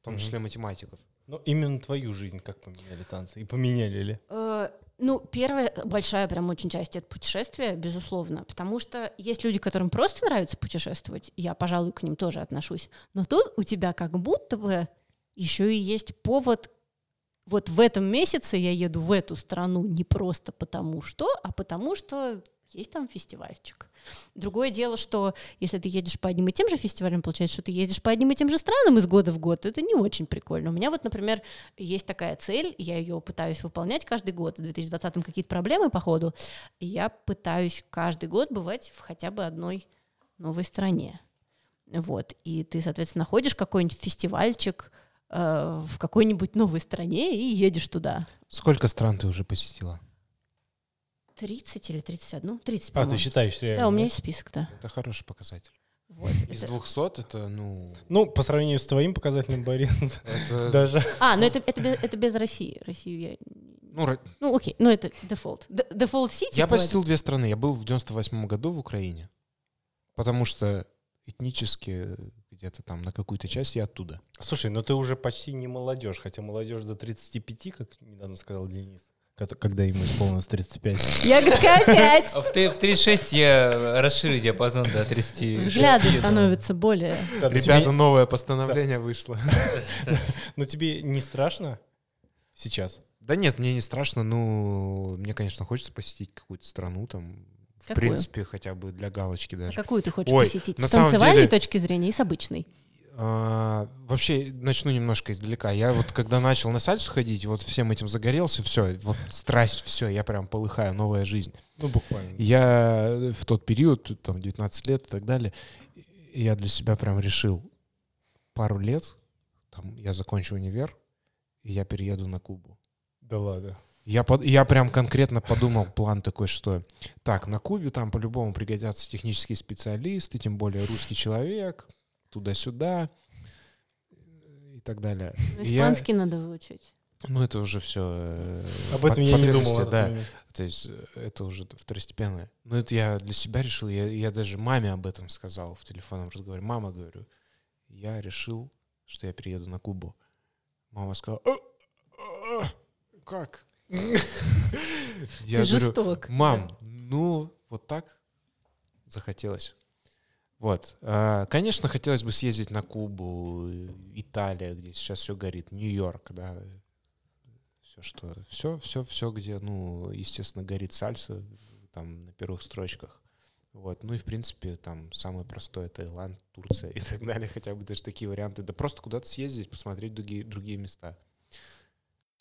том числе математиков. Но именно твою жизнь как поменяли танцы? И поменяли ли? Э, Ну, первая большая прям очень часть это путешествие, безусловно, потому что есть люди, которым просто нравится путешествовать, я, пожалуй, к ним тоже отношусь, но тут у тебя как будто бы еще и есть повод вот в этом месяце я еду в эту страну не просто потому что, а потому что есть там фестивальчик. Другое дело, что если ты едешь по одним и тем же фестивалям, получается, что ты ездишь по одним и тем же странам из года в год, это не очень прикольно. У меня вот, например, есть такая цель, я ее пытаюсь выполнять каждый год. В 2020-м какие-то проблемы по ходу, я пытаюсь каждый год бывать в хотя бы одной новой стране. Вот. И ты, соответственно, находишь какой-нибудь фестивальчик э, в какой-нибудь новой стране и едешь туда. Сколько стран ты уже посетила? 30 или 31? 30, А, по-моему. ты считаешь реально? Да, у меня есть список, да. Это хороший показатель. Вот. Из Это- 200 это, ну, Ну, по сравнению с твоим показателем, Борис, это, <laughs> даже... А, ну это, это, без, это без России. Россию я... ну, Ну, окей, ну это дефолт. Д- Дефолт Сити я бывает. посетил две страны. Я был в 98 году в Украине, потому что этнически где-то там на какую-то часть я оттуда. Слушай, ну ты уже почти не молодежь, хотя молодежь до 35, как недавно сказал Денис. Когда ему исполнилось 35. Ягодка опять! А В, т- в 36 я расширю диапазон до 36. Взгляды да. становятся более... Да, Ребята, тебе- новое постановление вышло. но тебе не страшно сейчас? Да нет, мне не страшно. Ну, мне, конечно, хочется посетить какую-то страну там. В Какую? принципе, хотя бы для галочки А даже. какую ты хочешь Ой, посетить? на С самом танцевальной деле- точки зрения и с обычной? А, вообще, начну немножко издалека. Я вот когда начал на сальсу ходить, вот всем этим загорелся, все, вот страсть, все, я прям полыхаю, новая жизнь. Ну, буквально. Я в тот период, там 19 лет и так далее, я для себя прям решил пару лет, там, я закончу универ, и я перееду на Кубу. Да ладно. Я, под- я прям конкретно подумал, план такой, что так, на Кубе там по-любому пригодятся технические специалисты, тем более русский человек, туда-сюда э, и так далее. Ну, И я- Испанский надо выучить. ну, это уже все... Об этом я не думал. Да, то есть э, это уже второстепенное. Но это я для себя решил, я, я даже маме об этом сказал в телефонном разговоре. Мама, говорю, я решил, что я перееду на Кубу. Мама сказала, «А, а, как? Я говорю, жесток. Мам, ну вот так захотелось. Вот. А, Конечно, хотелось бы съездить на Кубу, Италия, где сейчас все горит, Нью-Йорк, да. Все, что, все, все, все, где, ну, естественно, горит сальса, там, на первых строчках. Вот. Ну и, в принципе, там, самое простое Таиланд, Турция <laughs> и так далее, хотя бы даже такие варианты. Да просто куда-то съездить, посмотреть другие, другие места.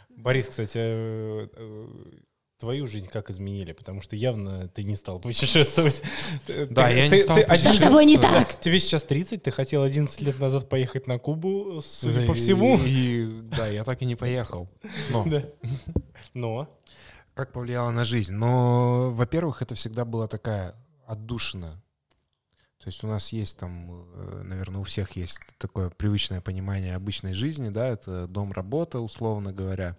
Борис, кстати, э, э, твою жизнь как изменили? Потому что явно ты не стал <laughs> путешествовать. Да, я не стал путешествовать. один- Что с тобой не Да. так? Тебе сейчас 30, ты хотел 11 лет назад поехать на Кубу, судя по всему. И, да, я так и не поехал. Но. Но. как повлияло на жизнь? Но, во-первых, это всегда была такая отдушина. То есть у нас есть там, э, наверное, у всех есть такое привычное понимание обычной жизни, да, это дом-работа, условно говоря.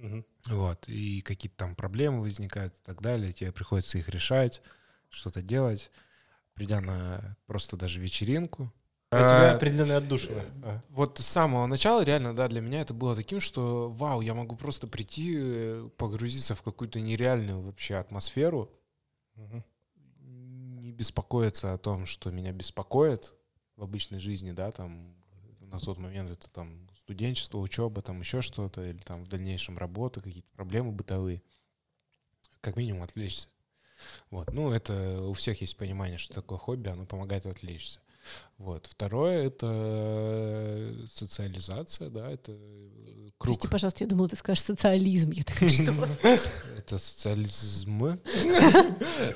Мгм. Вот, и какие-то там проблемы возникают и так далее, тебе приходится их решать, что-то делать, придя на просто даже вечеринку. Для тебя А, определенная отдушина. А. вот с самого начала реально, да, для меня это было таким, что вау, я могу просто прийти, э, погрузиться в какую-то нереальную вообще атмосферу, Мгм. не беспокоиться о том, что меня беспокоит в обычной жизни, да, там на тот момент это там студенчество, учеба, там еще что-то, или там в дальнейшем работа, какие-то проблемы бытовые. Как минимум отвлечься. Вот. Ну, это у всех есть понимание, что такое хобби, оно помогает отвлечься. Вот. Второе — это социализация, да, это э, круг. Прости, пожалуйста, я думала, ты скажешь социализм. Я такая, что? Это социализм.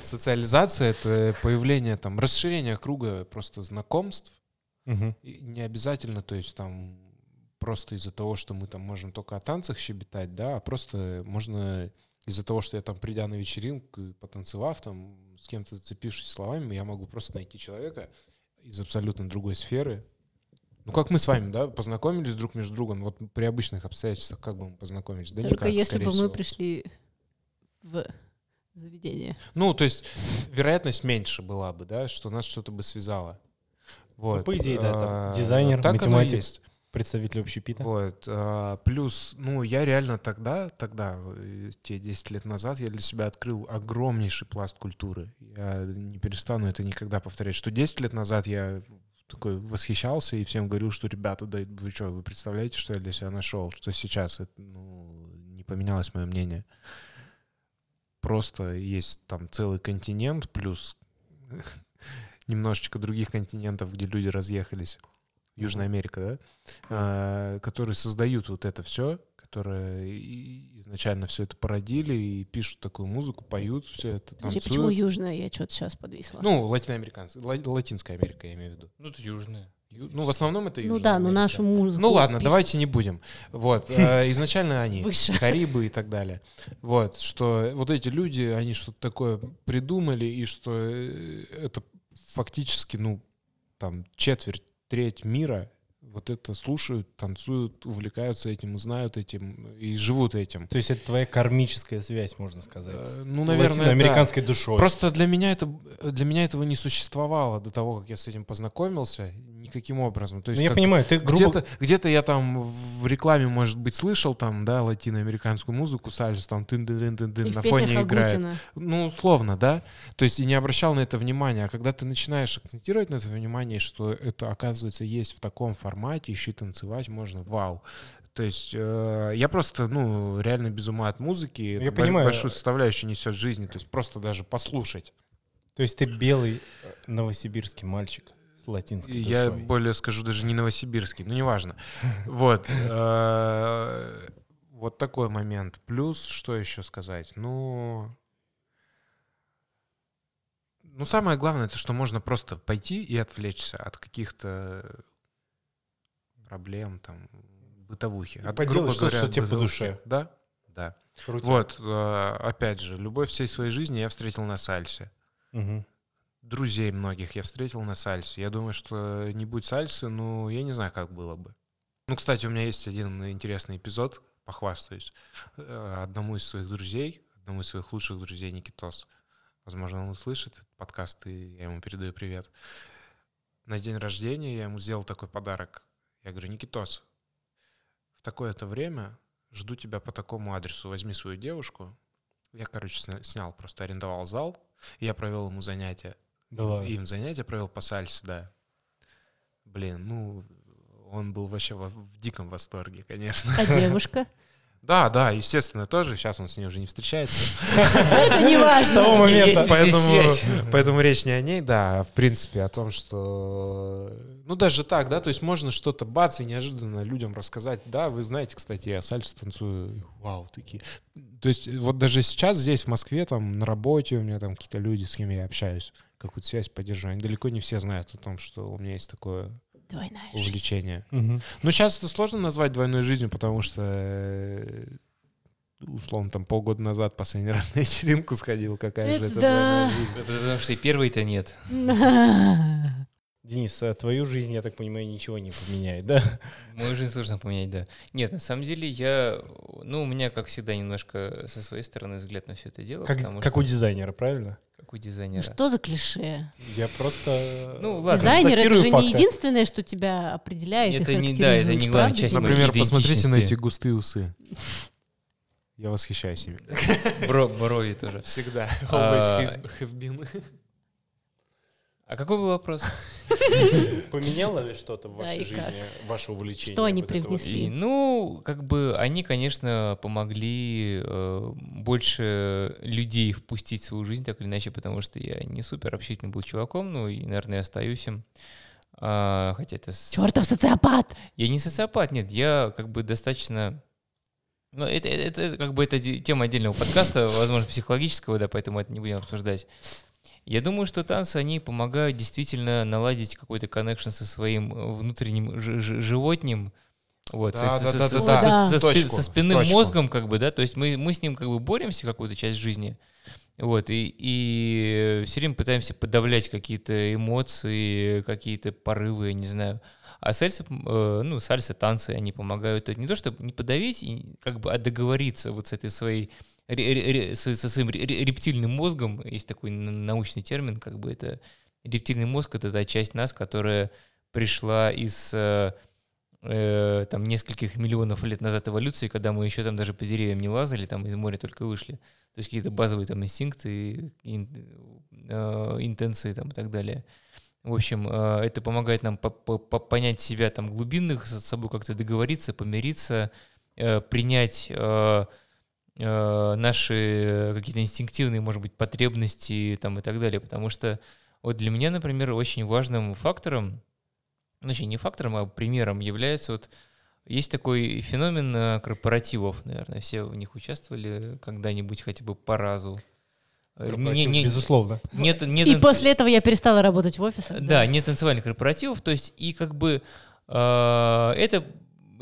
Социализация — это появление, там, расширение круга просто знакомств. Не обязательно, то есть там просто из-за того, что мы там можем только о танцах щебетать, да, а просто можно из-за того, что я там, придя на вечеринку, и потанцевав там, с кем-то зацепившись словами, я могу просто найти человека из абсолютно другой сферы. Ну, как мы с вами, да, познакомились друг между другом, вот при обычных обстоятельствах как бы мы познакомились? Да Только никак, если бы мы всего. пришли в заведение. Ну, то есть вероятность меньше была бы, да, что нас что-то бы связало. Вот. Ну, по идее, да, там А, дизайнер, так оно и математик. есть. Представитель общепита. Вот. а, Плюс, ну, я реально тогда, тогда, э, те 10 лет назад, я для себя открыл огромнейший пласт культуры. Я не перестану это никогда повторять, что 10 лет назад я такой восхищался и всем говорил, что, ребята, да вы что, вы представляете, что я для себя нашел? Что сейчас? Это, ну, не поменялось мое мнение. Просто есть там целый континент, плюс <laughs> немножечко других континентов, где люди разъехались. Южная Америка, да? А, которые создают вот это все, которые изначально все это породили и пишут такую музыку, поют все это, танцуют. почему южная? Я что-то сейчас подвисла. Ну, латиноамериканцы, ла- Латинская Америка, я имею в виду. Ну, это южная. Ю- Ну, в основном это Ну Южная да, ну Америка. нашу музыку. Ну ладно, пишут давайте не будем. Вот. э, <laughs> Изначально они. Карибы и так далее. Вот, что вот эти люди, они что-то такое придумали, и что э, это фактически, ну, там, четверть, треть мира вот это слушают, танцуют, увлекаются этим, знают этим и живут этим. То есть это твоя кармическая связь, можно сказать. Э, ну, наверное, латиноамериканской душой. Просто для меня это для меня этого не существовало до того, как я с этим познакомился. Никаким образом. То Ну, есть я как- понимаю, ты грубо... где-то, где-то я там в рекламе, может быть, слышал там, да, латиноамериканскую музыку, сальсу, там тын тын тын И на в фоне играет. Ну, условно, да. То есть и не обращал на это внимания. А когда ты начинаешь акцентировать на это внимание, что это, оказывается, есть в таком формате, ищи танцевать можно, вау. То есть э, я просто, ну, реально без ума от музыки. Я Это понимаю. большую составляющую несет жизни. То есть просто даже послушать. То есть ты белый э, новосибирский мальчик латинской Я душой. более скажу, даже не новосибирский, ну неважно. <laughs> Вот. э, Вот такой момент. Плюс, что еще сказать? Ну, ну, самое главное, это что можно просто пойти и отвлечься от каких-то проблем, там, бытовухи. И От, поделать что-то, что тебе по душе. Да, да. Круто. Вот, э, опять же, любовь всей своей жизни я встретил на сальсе. Мгм. Друзей многих я встретил на сальсе. Я думаю, что не будь сальсы, ну, я не знаю, как было бы. Ну, кстати, у меня есть один интересный эпизод, похвастаюсь. Э, Одному из своих друзей, одному из своих лучших друзей, Никитос, возможно, он услышит этот подкаст, и я ему передаю привет. На день рождения я ему сделал такой подарок. Я говорю, Никитос, в такое-то время жду тебя по такому адресу. Возьми свою девушку. Я, короче, сня- снял, просто арендовал зал. Я провел ему занятия. Да ладно. Им занятия провел по сальсе, да. Блин, ну, он был вообще во- в диком восторге, конечно. А девушка? <laughs> Да, да, естественно, тоже. Сейчас он с ней уже не встречается. <laughs> Это не С того важно. момента. Поэтому, <laughs> поэтому речь не о ней, да, а в принципе о том, что... Ну, даже так, да, то есть можно что-то бац и неожиданно людям рассказать. Да, вы знаете, кстати, я сальсу танцую. Вау, такие. То есть вот даже сейчас здесь, в Москве, там, на работе у меня там какие-то люди, с кем я общаюсь, какую-то связь поддерживаю. Они далеко не все знают о том, что у меня есть такое Двойная жизнь. увлечение. Мгм. Ну, сейчас это сложно назвать двойной жизнью, потому что, э, условно, там полгода назад последний <laughs> раз на вечеринку сходил. Какая же Это это да. двойная жизнь. Потому что и первой-то нет. <laughs> Денис, а твою жизнь, я так понимаю, ничего не поменяет, да? Мою жизнь сложно поменять, да. Нет, на самом деле я, ну, у меня, как всегда, немножко со своей стороны взгляд на все это дело. Как, потому как что- у дизайнера, правильно? как у дизайнера. Что за клише? Я просто... Ну, ладно. Дизайнер это же не факты. единственное, что тебя определяет и Это не- да, это не главная часть Например, посмотрите на эти густые усы. Я восхищаюсь ими. Бро- брови тоже. Всегда. А, Always have been. А какой был вопрос? <laughs> Поменяло ли что-то в вашей жизни, ваше увлечение? Что они привнесли? Ну, как бы они, конечно, помогли э, больше людей впустить в свою жизнь, так или иначе, потому что я не супер общительный был чуваком, ну и, наверное, остаюсь им. А, хотя это... Чертов социопат! Я не социопат, нет, я как бы достаточно... Ну, это, это, это как бы это тема отдельного подкаста, возможно, психологического, да, поэтому это не будем обсуждать. Я думаю, что танцы, они помогают действительно наладить какой-то коннекшн со своим э, внутренним ж- ж- животним, вот, Да, со- да, со- да, со- да, со- да. со В спи- точку, со в спинным точку. мозгом, как бы, да, то есть мы, мы с ним как бы боремся какую-то часть жизни, вот, и, и все время пытаемся подавлять какие-то эмоции, какие-то порывы, я не знаю. А сальса, э, ну, сальса, танцы, они помогают не то, чтобы не подавить, как бы, а договориться вот с этой своей, со, своим ре- ре- рептильным мозгом, есть такой научный термин, как бы это рептильный мозг, это та часть нас, которая пришла из э, э, там нескольких миллионов лет назад эволюции, когда мы еще там даже по деревьям не лазали, там из моря только вышли. То есть какие-то базовые там инстинкты, ин- э, интенции там и так далее. В общем, э, это помогает нам по- по- по- понять себя там глубинных, с собой как-то договориться, помириться, э, принять э, наши какие-то инстинктивные, может быть, потребности там и так далее. Потому что вот для меня, например, очень важным фактором, ну, точнее, не фактором, а примером является вот есть такой феномен э, корпоративов, наверное, все в них участвовали когда-нибудь хотя бы по разу. Э, не- не- Безусловно. нет, нет И инц- после этого я перестала работать в офисах. да, нет танцевальных корпоративов, то есть и как бы э, это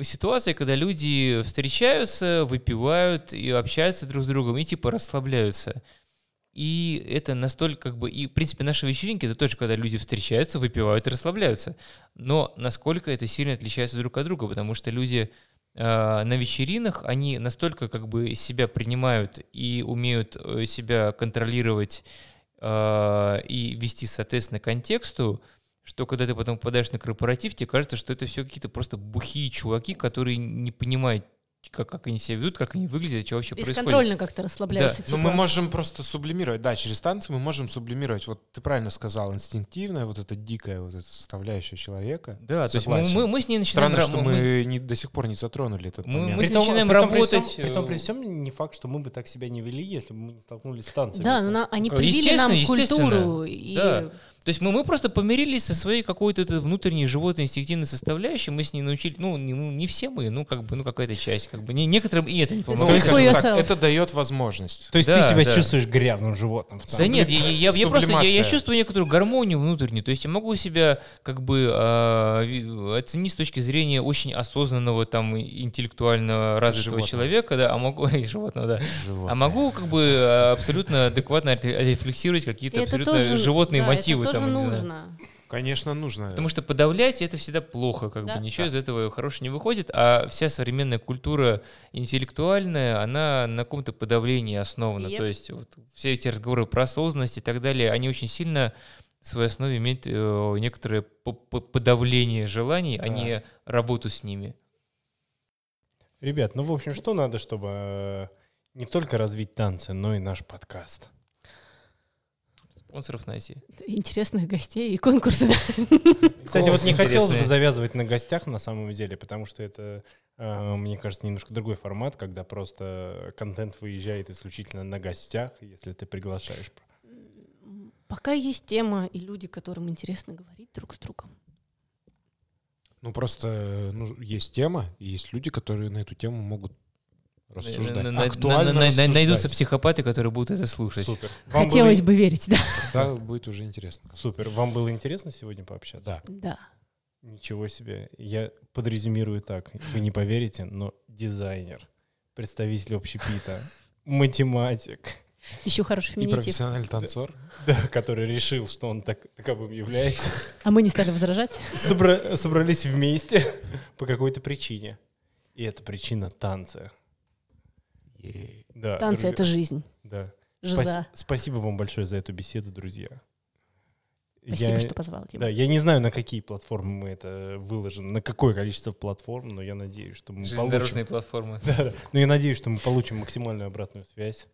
ситуация, когда люди встречаются, выпивают и общаются друг с другом и типа расслабляются. И это настолько как бы... И, в принципе, наши вечеринки — это тоже, когда люди встречаются, выпивают и расслабляются. Но насколько это сильно отличается друг от друга, потому что люди э, на вечеринах, они настолько как бы себя принимают и умеют э, себя контролировать э, и вести, соответственно, контексту, что когда ты потом попадаешь на корпоратив, тебе кажется, что это все какие-то просто бухие чуваки, которые не понимают, как, как они себя ведут, как они выглядят, что вообще происходит. Бесконтрольно как-то расслабляются. Да. типа. Ну, мы можем просто сублимировать, да, через танцы мы можем сублимировать, вот ты правильно сказал, инстинктивная, вот эта дикая вот эта составляющая человека. Да, то есть мы, Согласен. мы, мы с ней начинаем... Странно, ра- что мы, не, до сих пор не затронули этот Мы- момент. мы Притом- начинаем притом при работать, всем- Притом при э, всем не факт, что мы бы так себя не вели, если бы мы не столкнулись с танцами. Да, но на- они Ну, привили нам культуру. И Да. То есть мы, мы просто помирились со своей какой-то этой внутренней животной инстинктивной составляющей, мы с ней научили, ну не, ну, не все мы, ну как бы, ну какая-то часть, как бы, не, некоторым и это не Ну, помогает. for скажем так, yourself. это дает возможность. То есть Да, ты себя да. чувствуешь грязным животным в Да нет, я, я- я- просто я, я чувствую некоторую гармонию внутреннюю. То есть я могу себя как бы а, ви- оценить с точки зрения очень осознанного там интеллектуально развитого Животного. человека, да, а могу <laughs> и животного, да. Животное. А могу как бы а, абсолютно адекватно ре- рефлексировать какие-то абсолютно тоже, животные да, мотивы тоже там. нужно. Конечно, нужно. Потому что подавлять это всегда плохо, как Да. бы ничего из этого хорошего не выходит, а вся современная культура интеллектуальная, она на каком-то подавлении основана. Yep. То есть вот все эти разговоры про осознанность и так далее, они очень сильно в своей основе имеют э, некоторое по- по- подавление желаний, а Да. не работу с ними. Ребят, ну, в общем, что надо, чтобы э, не только развить танцы, но и наш подкаст? Спонсоров найти. Интересных гостей и конкурсы. да. Кстати, вот не хотелось бы завязывать на гостях на самом деле, потому что это, э, мне кажется, немножко другой формат, когда просто контент выезжает исключительно на гостях, если ты приглашаешь. Пока есть тема и люди, которым интересно говорить друг с другом. Ну, просто э, ну, есть тема, и есть люди, которые на эту тему могут рассуждать. На- Актуально на- на- рассуждать. Найдутся психопаты, которые будут это слушать. Супер. Вам Хотелось было- бы верить, да. Да, будет уже интересно. Супер. Вам было интересно сегодня пообщаться? Да. Да. Ничего себе. Я подрезюмирую так. Вы не поверите, но дизайнер, представитель общепита, математик, Еще хороший И феминитив. профессиональный танцор. да, который решил, что он так, таковым является, А мы не стали возражать. собра- собрались вместе по какой-то причине. И эта причина танцы. Да, Танцы — друзья, это жизнь. Да. Жиза. Спас- Спасибо вам большое за эту беседу, друзья. Спасибо, Я- что позвал, Дима. Да, я не знаю, на какие платформы мы это выложим, на какое количество платформ, но я надеюсь, что мы получим. Платформы. <laughs> Да, да. Но я надеюсь, что мы получим максимальную обратную связь.